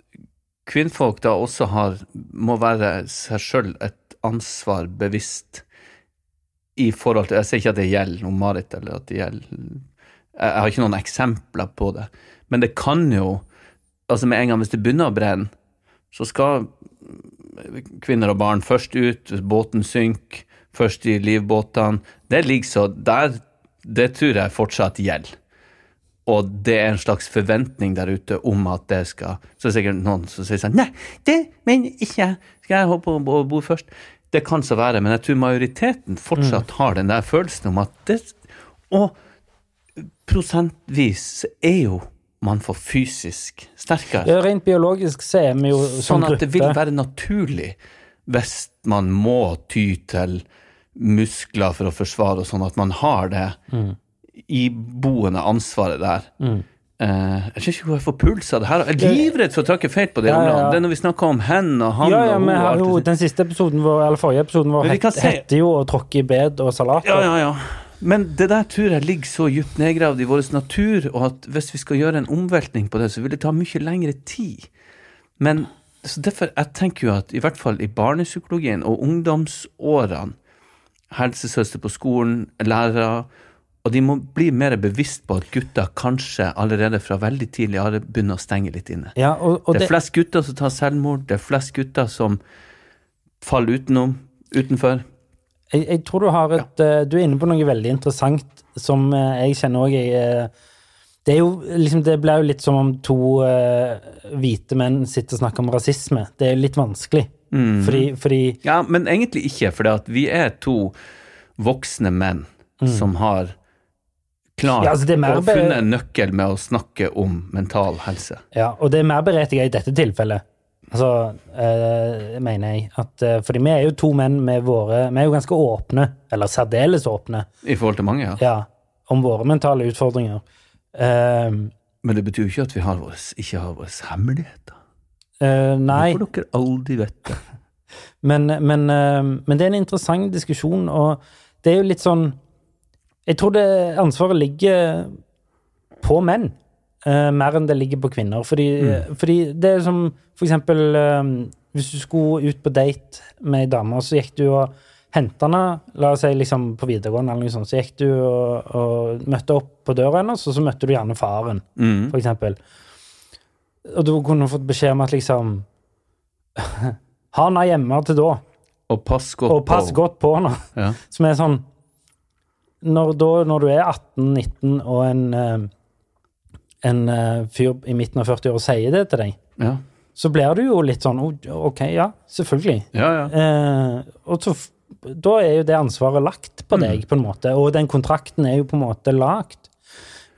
kvinnfolk da også har må være seg sjøl et ansvar bevisst i forhold til Jeg sier ikke at det gjelder noe Marit, eller at det gjelder Jeg jeg har ikke noen eksempler på det, men det kan jo Altså, med en gang hvis det begynner å brenne, så skal kvinner og barn først ut, båten synker, først i livbåtene Det ligger så der Det tror jeg fortsatt gjelder og det er en slags forventning der ute om at det skal Så er det sikkert noen som sier sånn Nei, det mener ikke jeg. Skal jeg hoppe og bo først? Det kan så være, men jeg tror majoriteten fortsatt har den der følelsen om at det Og prosentvis er jo man får fysisk sterkere. Ja, Rent biologisk så er vi jo som Sånn at det vil være naturlig hvis man må ty til muskler for å forsvare, og sånn at man har det Mm. iboende ansvaret der. Eh, jeg skjønner ikke hvor jeg får puls av det her. Jeg er livredd for å tråkke feil på det Ja, ja, ja. Det er når vi snakker om hen og han Ja, ja, og hun har jo Den siste episoden vår, eller forrige episoden vår het, si... heter jo å tråkke i bed og salat. Ja, ja, ja. Men det der tror jeg ligger så dypt nedgravd i vår natur, og at hvis vi skal gjøre en omveltning på det, så vil det ta mye lengre tid. Men så derfor, jeg tenker jo at i hvert fall i barnepsykologien og ungdomsårene, helsesøster på skolen, lærere, og de må bli mer bevisst på at gutter kanskje allerede fra veldig tidlig har begynner å stenge litt inne. Ja, og, og det det, er flest gutter som tar selvmord, det er flest gutter som faller utenom, utenfor. Jeg, jeg tror du har et ja. Du er inne på noe veldig interessant som eh, jeg kjenner òg jeg det, er jo, liksom, det blir jo litt som om to uh, hvite menn sitter og snakker om rasisme. Det er jo litt vanskelig. Mm. Fordi, fordi Ja, men egentlig ikke, for vi er to voksne menn som har klart Mm. Ja, altså, og funnet en nøkkel med å snakke om mental helse. Ja, og det er mer berettiget i dette tilfellet. Altså, eh, mener jeg. At, eh, fordi vi er jo to menn med våre Vi er jo ganske åpne, eller særdeles åpne, I forhold til mange, ja. ja, om våre mentale utfordringer. Uh, Men det betyr jo ikke at vi har våres, ikke har våre hemmeligheter. Uh, nei, Hvorfor dere aldri vite. [laughs] men, men, eh, men det er en interessant diskusjon, og det er jo litt sånn Jeg tror det ansvaret ligger på menn. Eh, mer enn det ligger på kvinner. Fordi, fordi det er som for eksempel um, Hvis du skulle ut på date med ei dame, så gikk du og henta henne, la oss si liksom på videregående, eller noe sånt, så gikk du og, og møtte opp på døra hennes, og så møtte du gjerne faren, Mm. for eksempel. Og du kunne fått beskjed om at liksom [laughs] Ha henne hjemme til da, Og pass godt og pass på. godt på henne. Ja. Som er sånn Når, da, når du er 18-19 og en, eh, en eh, fyr i midten av 40 år sier det til deg, Ja, så blir du jo litt sånn OK, ja, selvfølgelig. ja. ja. Eh, og så, da er jo det ansvaret lagt på deg, på en måte. Og den kontrakten er jo på en måte lagt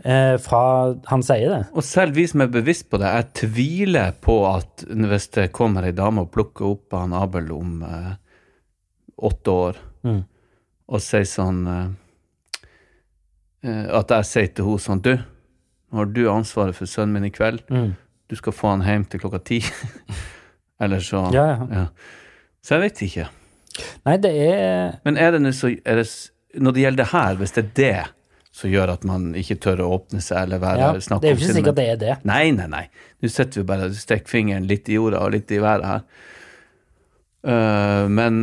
eh, fra han sier det. Og selv vi som er bevisst på det, jeg tviler på at hvis det kommer ei dame og plukker opp han Abel om eh, åtte år, Mm. og sier sånn eh, eh, At jeg sier til henne sånn Du, Nå har du ansvaret for sønnen min i kveld. Mm. Du skal få han hjem til klokka ti. [laughs] Eller så Ja, ja. Så jeg vet ikke. Nei, det er Men er det, så, er det Når det gjelder det her, hvis det er det som gjør at man ikke tør å åpne seg eller være, ja, snakke Det er jo ikke sikkert det er det. Nei, nei, nei. Nå setter vi bare og stikker fingeren litt i jorda og litt i været her. Uh, men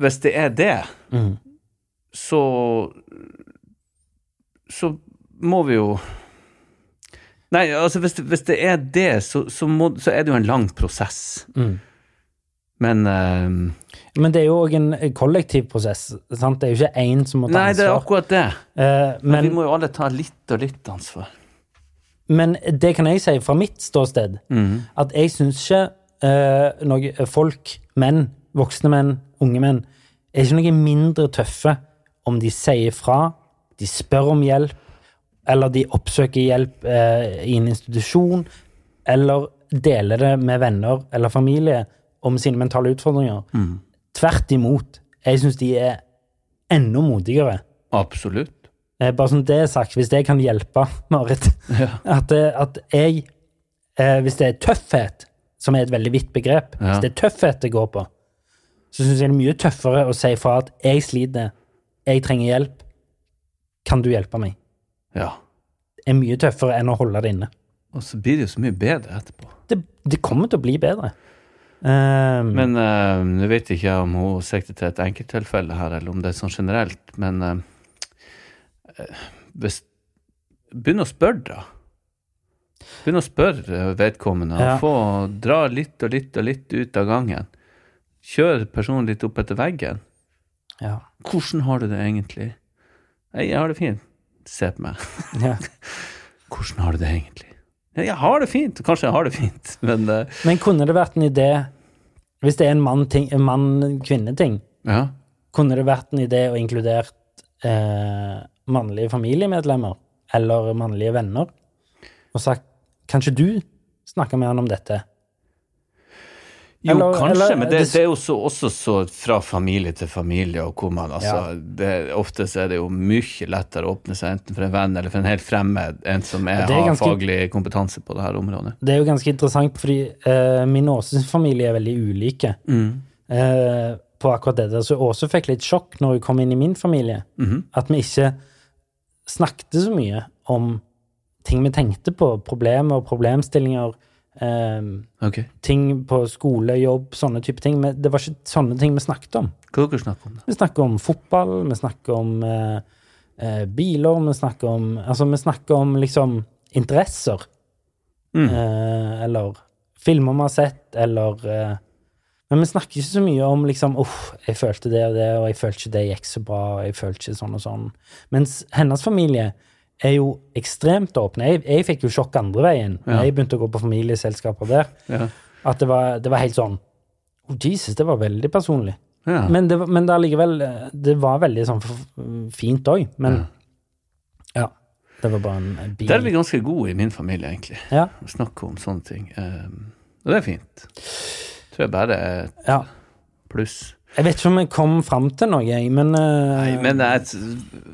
hvis det er det, Mm. så Så må vi jo Nei, altså hvis hvis det er det, så, så, må, så er det jo en lang prosess. Mm. Men uh, Men det er jo òg en kollektiv prosess. Sant? Det er jo ikke én som må ta Nei, det er akkurat det. Uh, Men, vi må jo alle ta litt og litt ansvar. men det kan jeg si fra mitt ståsted, mm. at jeg syns ikke uh, noe, folk, menn, voksne menn, unge menn, er ikke noe mindre tøffe om de sier fra, de spør om hjelp, eller de oppsøker hjelp eh, i en institusjon, eller deler det med venner eller familie om sine mentale utfordringer. Tvert imot. Jeg syns de er enda modigere. Absolutt. Eh, bare som det er sagt, hvis det kan hjelpe, Marit [laughs] Ja. at, eh, at jeg eh, Hvis det er tøffhet, som er et veldig vidt begrep, Ja. hvis det er tøffhet det går på, så syns jeg det er mye tøffere å si fra at jeg sliter, jeg trenger hjelp, kan du hjelpe meg? Ja. Er mye tøffere enn å holde det inne. Og så blir det jo så mye bedre etterpå. Det, det kommer til å bli bedre. Um, Men uh, nå vet ikke jeg om hun sikter til et enkelttilfelle her, eller om det er sånn generelt, men eh, hvis Begynn å spørre, da. Begynn å spørre vedkommende. Ja. Få dra litt og litt og litt ut av gangen. Kjør personen litt opp etter veggen. ja. Hvordan har du det egentlig? Jeg har det fint. Se på meg. [laughs] Ja. Hvordan har du det egentlig? Jeg har det fint. Kanskje jeg har det fint, [laughs] men uh, Men kunne det vært en idé, hvis det er en mann-kvinne-ting, ja. kunne det vært en idé å inkludere uh, mannlige familiemedlemmer eller mannlige venner, og sagt kanskje du snakker med han om dette? Jo, Eller- kanskje, eller- men det, det- er jo så, også så fra familie til familie, og hvor man altså Ja. det, Ofte så er det jo mye lettere å åpne seg enten for en venn eller for en helt fremmed, en som er, er er har faglig kompetanse på det her området. Det er jo ganske interessant, fordi uh, min Åses familie er veldig ulike eh, på akkurat det. Så Åse fikk litt sjokk når hun kom inn i min familie. At vi ikke snakket så mye om ting vi tenkte på, problemer og problemstillinger. Eh, okay. ting på skole, jobb, sånne type ting. Men det var ikke sånne ting vi snakket om. Hva dere snakker om? da? Vi snakker om fotball, vi snakker om uh, uh, biler, vi snakker om Altså, vi snakker om liksom interesser. Mm. Uh, eller filmer vi har sett, eller Men vi snakker ikke så mye om liksom Uff, jeg følte det og det, og jeg følte ikke det gikk så bra, og jeg følte ikke sånn og sånn. Mens hennes familie er jo ekstremt åpne. Jeg, jeg fikk jo sjokk andre veien. Ja. Jeg begynte å gå på familieselskaper der. Ja. At det var, det var helt sånn oh, Jesus, det var veldig personlig. Ja. Men det, men det allikevel eh, Det var veldig sånn fint òg. Men ja. Det var bare en bil. Der er vi ganske gode i min familie, egentlig. Ja. Å snakke om sånne ting. Um, og det er fint. Tror jeg bare er et ja. pluss. Jeg vet ikke om jeg kom fram til noe, jeg, men, uh, Nei, men jeg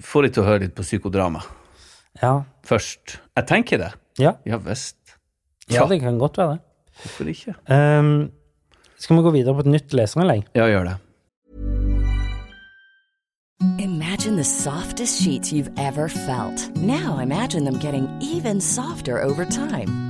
får litt til å høre litt på psykodrama ja. først. Jeg tenker det. Ja. Ja visst. ja, det kan godt være det. Hvorfor ikke? Um, skal vi gå videre på et nytt leserinnlegg? Ja, gjør det. Imagine the softest sheets you've ever felt. Now imagine them getting even softer over time.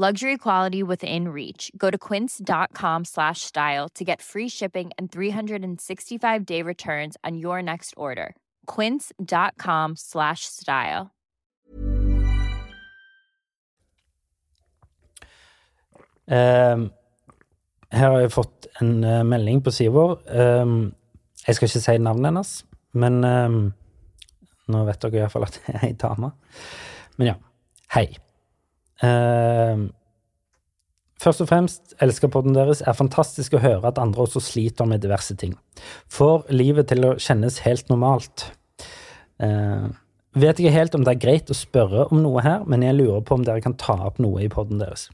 Luxury quality within reach. Go to quince.com slash style to get free shipping and 365 day returns on your next order. Quince.com slash style. Um, her har jeg fått en uh, melding på sida vår. Um, jeg skal ikke si navnet hennes, men um, nå vet dere iallfall at [laughs] det er ei dame. Men ja. Hei. Ehm, først og fremst, elsker podden deres. Er fantastisk å høre at andre også sliter med diverse ting. Får livet til å kjennes helt normalt. Eh, vet ikke helt om det er greit å spørre om noe her, men jeg lurer på om dere kan ta opp noe i podden deres.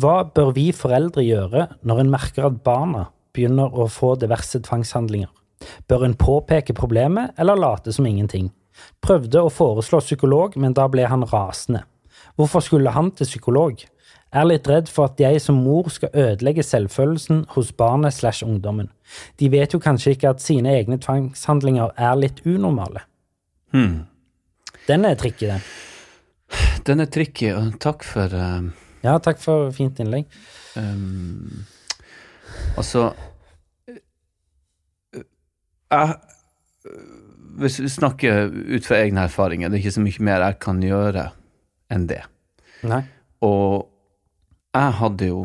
Hva bør vi foreldre gjøre når en merker at barna begynner å få diverse tvangshandlinger? Bør en påpeke problemet, eller late som ingenting? Prøvde å foreslå psykolog, men da ble han rasende. Hvorfor skulle han til psykolog? Er litt redd for at jeg som mor skal ødelegge selvfølelsen hos barnet slash ungdommen. De vet jo kanskje ikke at sine egne tvangshandlinger er litt unormale. Hmm. Den er tricky, den. Den er tricky, og takk for uh, Ja, takk for fint innlegg. Um, altså eh, Jeg Hvis vi snakker ut fra egne erfaringer, det er ikke så mye mer jeg kan gjøre enn det. Nei. Og jeg hadde jo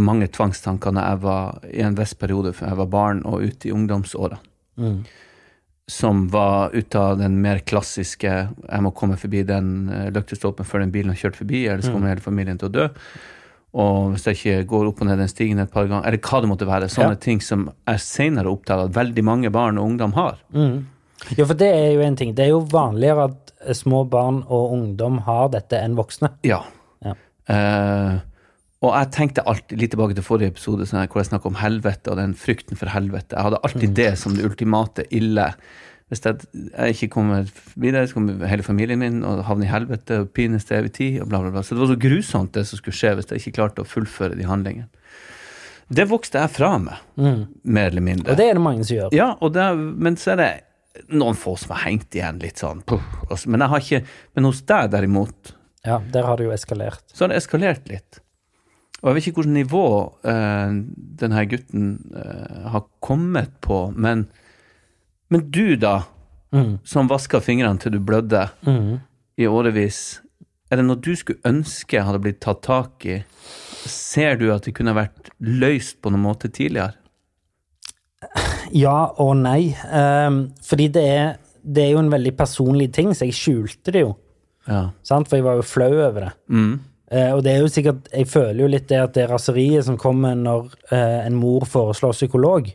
mange tvangstanker når jeg var i en viss periode, før jeg var barn og ute i ungdomsåra, Mm. som var ut av den mer klassiske 'jeg må komme forbi den lyktestolpen løktestolpen før den bilen har kjørt forbi', eller så kommer hele familien til å dø. Og hvis jeg ikke går opp og ned den stigen et par ganger, eller hva det måtte være. Sånne Ja. ting som jeg senere oppdaga at veldig mange barn og ungdom har. Mm. Ja, for det er jo en ting. Det er jo vanligere at eh, små barn og ungdom har dette enn voksne. Ja. Ja. Eh, og jeg tenkte alltid, litt tilbake til forrige episode, hvor jeg snakka om helvete og den frykten for helvete. Jeg hadde alltid det som det ultimate ille. Hvis jeg, jeg ikke kommer videre, så kommer hele familien min og havner i helvete og pines til evig tid. og bla, bla, bla. Så det var så grusomt det som skulle skje hvis jeg ikke klarte å fullføre de handlingene. Det vokste jeg fra meg, mer eller mindre. Mm. Og det er det mange som gjør. Ja, og det, men så er det noen få som har hengt igjen litt sånn. Men, jeg har ikke, men hos deg derimot, Ja, der har det jo eskalert. så har det eskalert litt. Og jeg vet ikke hvilket nivå eh, denne gutten eh, har kommet på, men, men du, da, Mm. som vaska fingrene til du blødde Mm. i årevis, er det noe du skulle ønske hadde blitt tatt tak i? Ser du at det kunne vært løst på noen måte tidligere? [laughs] Ja og nei. Um, fordi det er, det er jo en veldig personlig ting, så jeg skjulte det jo. Ja. Sant? For jeg var jo flau over det. Mm. Uh, og det er jo sikkert Jeg føler jo litt det at det raseriet som kommer når uh, en mor foreslår psykolog,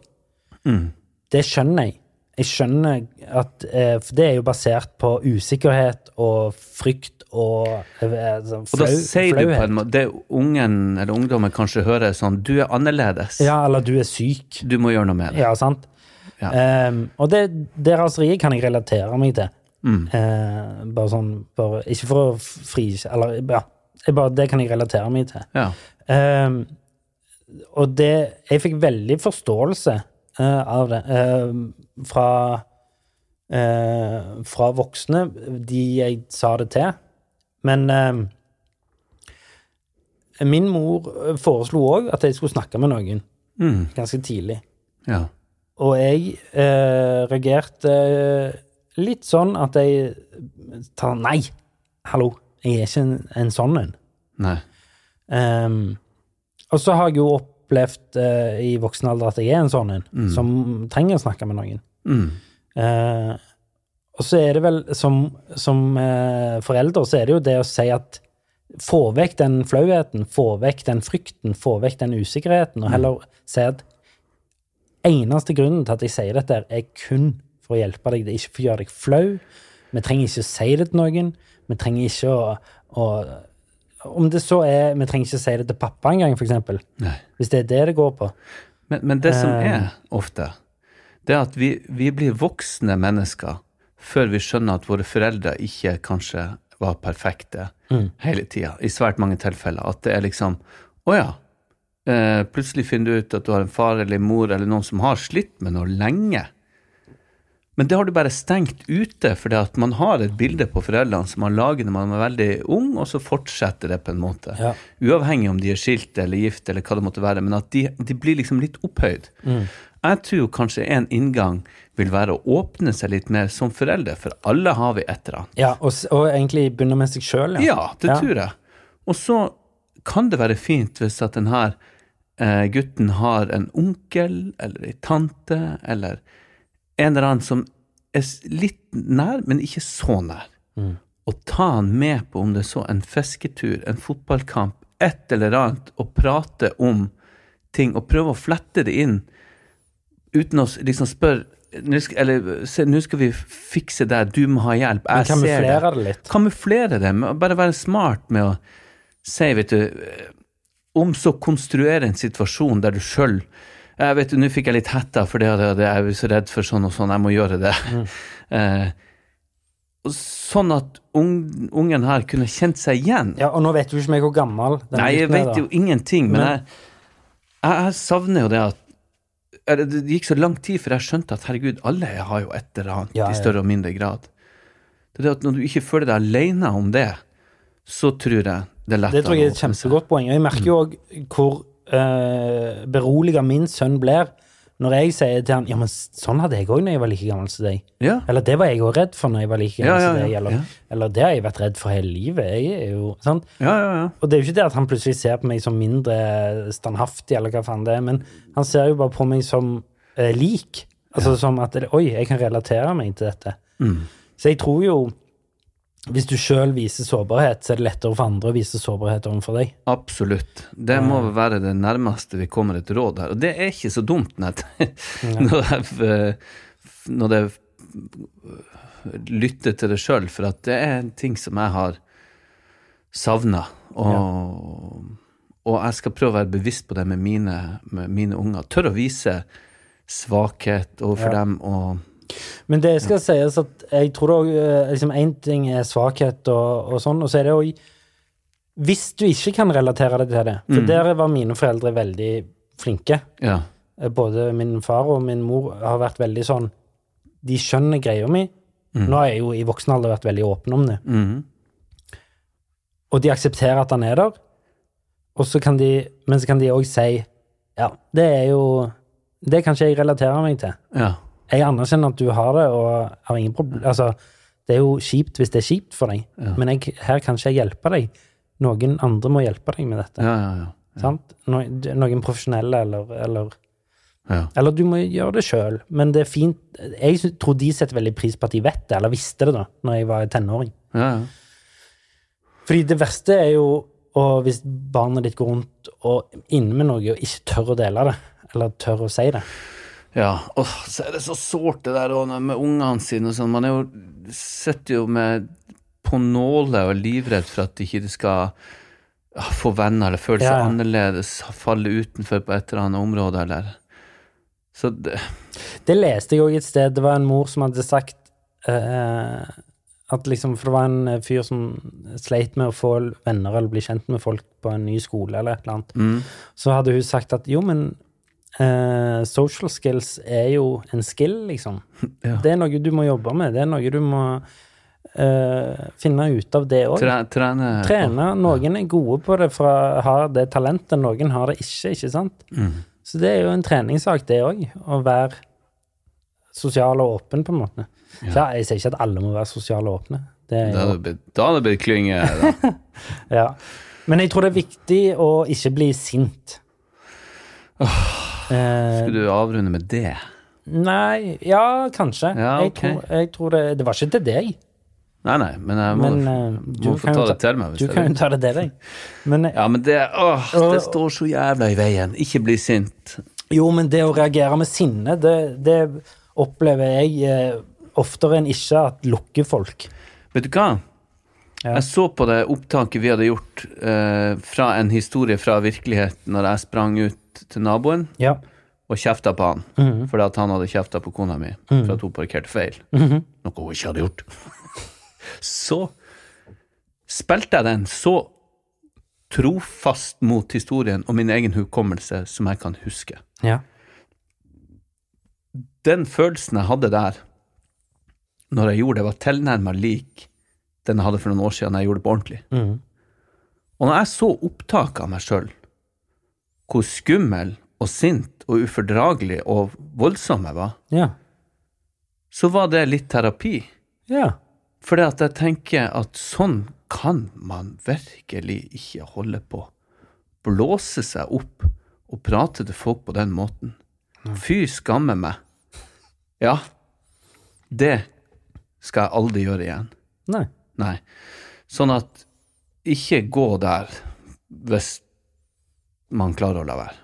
Mm. det skjønner jeg. Jeg skjønner at eh, For det er jo basert på usikkerhet og frykt og eh, flau, Og da sier flauhet. du på en måte Det ungen eller ungdommen kanskje hører er sånn Du er annerledes. Ja, eller du er syk. Du må gjøre noe med det. Ja, sant? Ja. Ehm, og det, det raseriet kan jeg relatere meg til. Mm. Eh, bare sånn bare, Ikke for å fri... Eller ja. Bare, det kan jeg relatere meg til. Ja. Ehm, og det Jeg fikk veldig forståelse av det ehm, fra eh, Fra voksne, de jeg sa det til. Men min mor foreslo òg at jeg skulle snakke med noen Mm. ganske tidlig. ja. Og jeg eh, reagerte litt sånn at jeg tar Nei! Hallo, jeg er ikke en, en sånn en. Ehm, og så har jeg jo opplevd uh, i voksen alder at jeg er en sånn en, som trenger å snakke med noen. Mm. Uh, og så er det vel som, som uh, forelder, så er det jo det å si at få vekk den flauheten, få vekk den frykten, få vekk den usikkerheten, og heller si at eneste grunnen til at jeg sier dette, er kun for å hjelpe deg, det er ikke for å gjøre deg flau. Vi trenger ikke å si det til noen. Vi trenger ikke å, å Om det så er Vi trenger ikke si det til pappa engang, eksempel. Hvis det er det det går på. Men, men det som Eh. er ofte, det er at vi, vi blir voksne mennesker før vi skjønner at våre foreldre ikke kanskje var perfekte Mm. hele tida, i svært mange tilfeller. At det er liksom Å ja. Eh, plutselig finner du ut at du har en far eller en mor eller noen som har slitt med noe lenge. Men det har du bare stengt ute, fordi at man har et bilde på foreldrene som man lager når man er veldig ung, og så fortsetter det på en måte. Ja. Uavhengig om de er skilt eller gift eller hva det måtte være, men at de, de blir liksom litt opphøyd. Jeg tror jo kanskje en inngang vil være å åpne seg litt mer som foreldre, for alle har vi et eller annet. Ja, og, og egentlig begynne med seg sjøl, Ja, det tror jeg. Og så kan det være fint hvis at denne eh, gutten har en onkel eller ei tante eller en eller annen som er litt nær, men ikke så nær. Og ta han med på om det er så en fisketur, en fotballkamp, et eller annet, og prate om ting, og prøve å flette det inn uten å liksom spørre nå skal, skal vi fikse det, du må ha hjelp, jeg ser det Kamuflere det litt. kamuflere det, bare være smart med å si, vet du Om så konstruere en situasjon der du sjøl jeg vet du, Nå fikk jeg litt hetta for det jeg er så redd for sånn og sånn, jeg må gjøre det. [laughs] Eh, sånn at ung, ungen her kunne kjent seg igjen. Ja, og nå vet du ikke meg hvor gammel den Nei, jeg er, vet jo ingenting, men, Men- jeg, jeg, savner jo det at Det gikk så lang tid før jeg skjønte at herregud, alle har jo et eller annet Ja, i større og mindre grad. Det er det at når du ikke føler deg alene om det, så tror jeg det er lettere Det tror jeg er et kjempegodt poeng. Og jeg merker jo òg hvor uh, beroliga min sønn blir når jeg sier til han Ja, men sånn hadde jeg òg når jeg var like gammel som deg. Ja, Eller det var jeg òg redd for når jeg var like gammel Ja, som deg. Eller, eller det har jeg vært redd for hele livet. Jeg er jo sant? ja, ja. ja. Og det er jo ikke det at han plutselig ser på meg som mindre standhaftig, eller hva faen det er, men han ser jo bare på meg som uh, lik. Altså som at Oi, jeg kan relatere meg til dette. Mm. Så jeg tror jo hvis du sjøl viser sårbarhet, så er det lettere for andre å vise sårbarhet overfor deg. Absolutt. Det må vel være det nærmeste vi kommer et råd her. Og det er ikke så dumt, nett. [laughs] når jeg, eh, når jeg lytter til det sjøl, for at det er en ting som jeg har savna. Og, og jeg skal prøve å være bevisst på det med mine, med mine unger. Tørre å vise svakhet overfor Ja. dem og Men det skal sies at jeg tror òg liksom Én ting er svakhet og, og sånn, og så er det òg Hvis du ikke kan relatere deg til det For Mm. der var mine foreldre veldig flinke. Ja. Eh, Både min far og min mor har vært veldig sånn De skjønner greia mi. Nå har jeg jo i voksen alder vært veldig åpen om det. Mm. Og de aksepterer at han er der. Og så kan de, men så kan de òg si Ja, det er jo Det kan ikke jeg relatere meg til. ja. Jeg anerkjenner at du har det, og har ingen problem Altså, det er jo kjipt hvis det er kjipt for deg, Ja. men jeg, her kan ikke jeg hjelpe deg. Noen andre må hjelpe deg med dette. Ja, ja, ja. Sant? No, noen profesjonelle, eller, eller ja. Eller du må gjøre det sjøl, men det er fint Jeg tror de setter veldig pris på at de vet det, eller visste det, da, når jeg var tenåring. ja, ja. Fordi det verste er jo og hvis barnet ditt går rundt og inne med noe og ikke tør å dele det, eller tør å si det. Ja, Og så er det så sårt det der med ungene sine og sånn. Man er jo, sitter jo med på nåle og er livredd for at de ikke skal få venner eller føle seg Ja, annerledes, falle utenfor på et eller annet område eller Så det Det leste jeg òg et sted. Det var en mor som hadde sagt eh, at liksom For det var en fyr som sleit med å få venner eller bli kjent med folk på en ny skole eller et eller annet. mm, Så hadde hun sagt at jo, men eh, social skills er jo en skill, liksom. [laughs] Ja. Det er noe du må jobbe med. Det er noe du må uh, finne ut av det òg. tre, Trene Trene. Noen er gode på det for har det talentet, noen har det ikke, ikke sant? Mm. Så det er jo en treningssak, det òg. Å være sosial og åpen, på en måte. Så ja, jeg sier ikke at alle må være sosiale og åpne. Det er Da hadde det blitt- klynge. [laughs] Ja. Men jeg tror det er viktig å ikke bli sint. Eh, Skal du avrunde med det? nei, ja, kanskje. Ja, jeg, tror, jeg tror det Det var ikke til deg. Nei, nei, men jeg må, Men eh, du må få ta det til meg. Du kan jo ta det til deg. Men [laughs] Ja, men det, åh, det står så jævla i veien. Ikke bli sint. Jo, men det å reagere med sinne, det, det opplever jeg eh, oftere enn ikke at lukker folk. Vet du hva? Ja. Jeg så på det opptaket vi hadde gjort eh, fra en historie fra virkeligheten når jeg sprang ut til naboen. Ja. og kjefta på han Mhm. fordi at han hadde kjefta på kona mi for at hun parkerte feil, Mhm. noe hun ikke hadde gjort. [laughs] så spilte jeg den så trofast mot historien og min egen hukommelse som jeg kan huske. Ja. Den følelsen jeg hadde der, når jeg gjorde det, var tilnærma lik den jeg hadde for noen år siden jeg gjorde det på ordentlig. Mm. Og når jeg så opptak av meg sjøl, hvor skummel og sint og ufordragelig og voldsom jeg var, Ja. så var det litt terapi. Ja. Fordi at jeg tenker at sånn kan man virkelig ikke holde på. Blåse seg opp og prate til folk på den måten. Fy skamme meg. Ja, det skal jeg aldri gjøre igjen. Nei. Nei. Sånn at ikke gå der hvis man klarer å la være.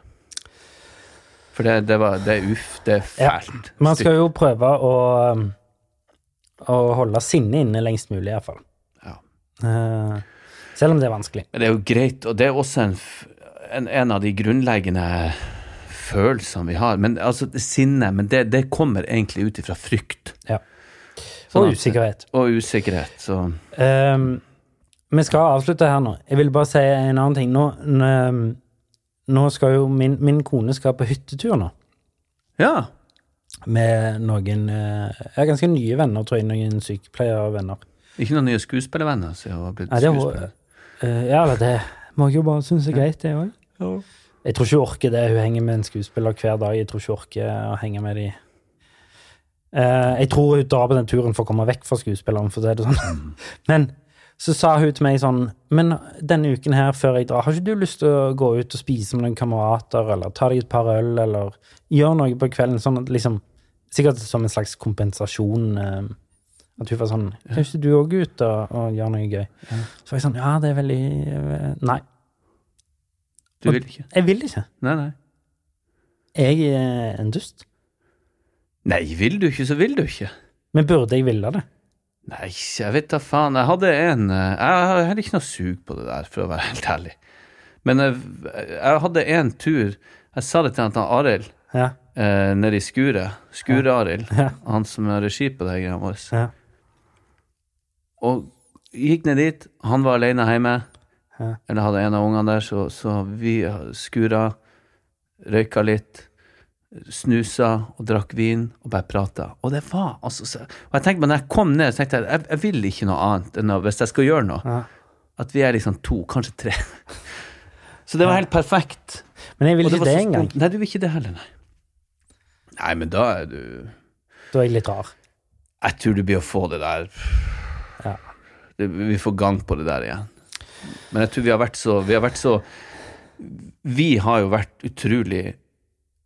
For det, det, var, det er uff, det er fælt. Man skal jo prøve å, um, å holde sinnet inne lengst mulig, iallfall. Ja. Uh, selv om det er vanskelig. Men det er jo greit, og det er også en, en, en av de grunnleggende følelsene vi har. Men altså, sinne, men det, det kommer egentlig ut ifra frykt. Ja. Sånn Og usikkerhet. Og usikkerhet, så Um, vi skal avslutte her nå. Jeg vil bare si en annen ting. Nå, nå skal jo min, min kone skal på hyttetur nå. Ja. Med noen eh, Jeg har ganske nye venner, tror jeg. Noen sykepleiervenner. Ikke noen nye skuespillervenner hun har blitt Nei, det er hun- skuespiller. Eh, ja, det må jeg jo bare synes er greit, det òg. Jeg tror ikke hun orker det. Hun henger med en skuespiller hver dag. Jeg tror ikke hun orker å henge med de Jeg tror hun drar på den turen for å komme vekk fra skuespilleren, for å si det sånn. [laughs] Men så sa hun til meg sånn Men denne uken her før jeg drar, har ikke du lyst til å gå ut og spise med noen kamerater, eller ta deg et par øl, eller gjøre noe på kvelden, sånn at liksom Sikkert som en slags kompensasjon. eh, At hun var sånn Kan ikke du òg gå ut og, og gjøre noe gøy? Så var jeg sånn Ja, det er veldig eh, Nei. Du vil ikke? Jeg vil ikke. Nei, nei. Jeg er en dust. Nei, vil du ikke, så vil du ikke. Men burde jeg ville det? Nei, jeg vet da faen. Jeg hadde en eh, Jeg har heller ikke noe sug på det der, for å være [laughs] helt ærlig. Men jeg, jeg hadde en tur Jeg sa det til han Arild Ja. eh, nede i skuret. Skure-Arild. Ja. Han som har regi på det greia vår. Ja. Og gikk ned dit. Han var alene hjemme. Ja. Eller hadde en av ungene der, så, så vi skura, røyka litt, snusa og drakk vin og bare prata. Og det var altså så, Og jeg tenkte, når jeg kom ned, så tenkte jeg jeg, jeg vil ikke noe annet enn å, hvis jeg skal gjøre noe, Ja. at vi er liksom to, kanskje tre. [laughs] Så det var helt perfekt. Men jeg vil ikke det så engang. Nei, du vil ikke det heller, nei. Nei, men da er du Da er jeg litt rar. Jeg tror du blir å få det der Ja. det, Vi får gang på det der igjen. Men jeg tror vi har vært så Vi har, vært så, vi har jo vært utrolig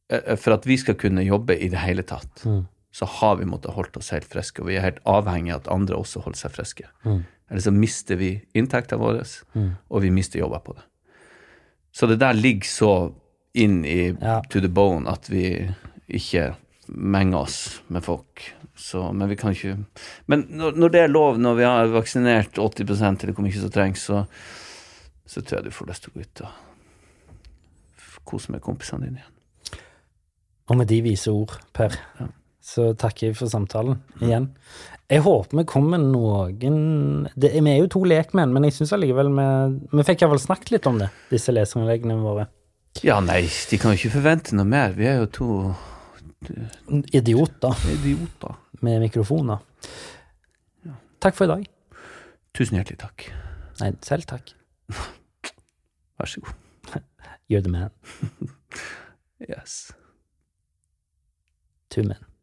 For at vi skal kunne jobbe i det hele tatt, Mm. så har vi måttet holdt oss helt friske, og vi er helt avhengig av at andre også holder seg friske. Mm. Eller så mister vi inntekten vår, Mm. og vi mister jobber på det. Så det der ligger så inn i Ja. to the bone at vi ikke menger oss med folk. Så, men vi kan ikke Men når, når det er lov, når vi har vaksinert 80% eller hvor mye som trengs, så, så tror jeg du får lyst til å gå ut og kose med kompisene dine igjen. Og med de vise ord, Per, så takker jeg for samtalen igjen. Jeg håper vi kommer noen det, Vi er jo to lekmenn, men jeg syns allikevel vi Vi fikk iallfall snakket litt om det, disse leserinnleggene våre. Ja, nei, de kan jo ikke forvente noe mer. Vi er jo to Idioter idioter. med mikrofoner. Takk for i dag. Tusen hjertelig takk. Nei, selv takk. Vær så god. You're the man. [laughs] Yes. Two men.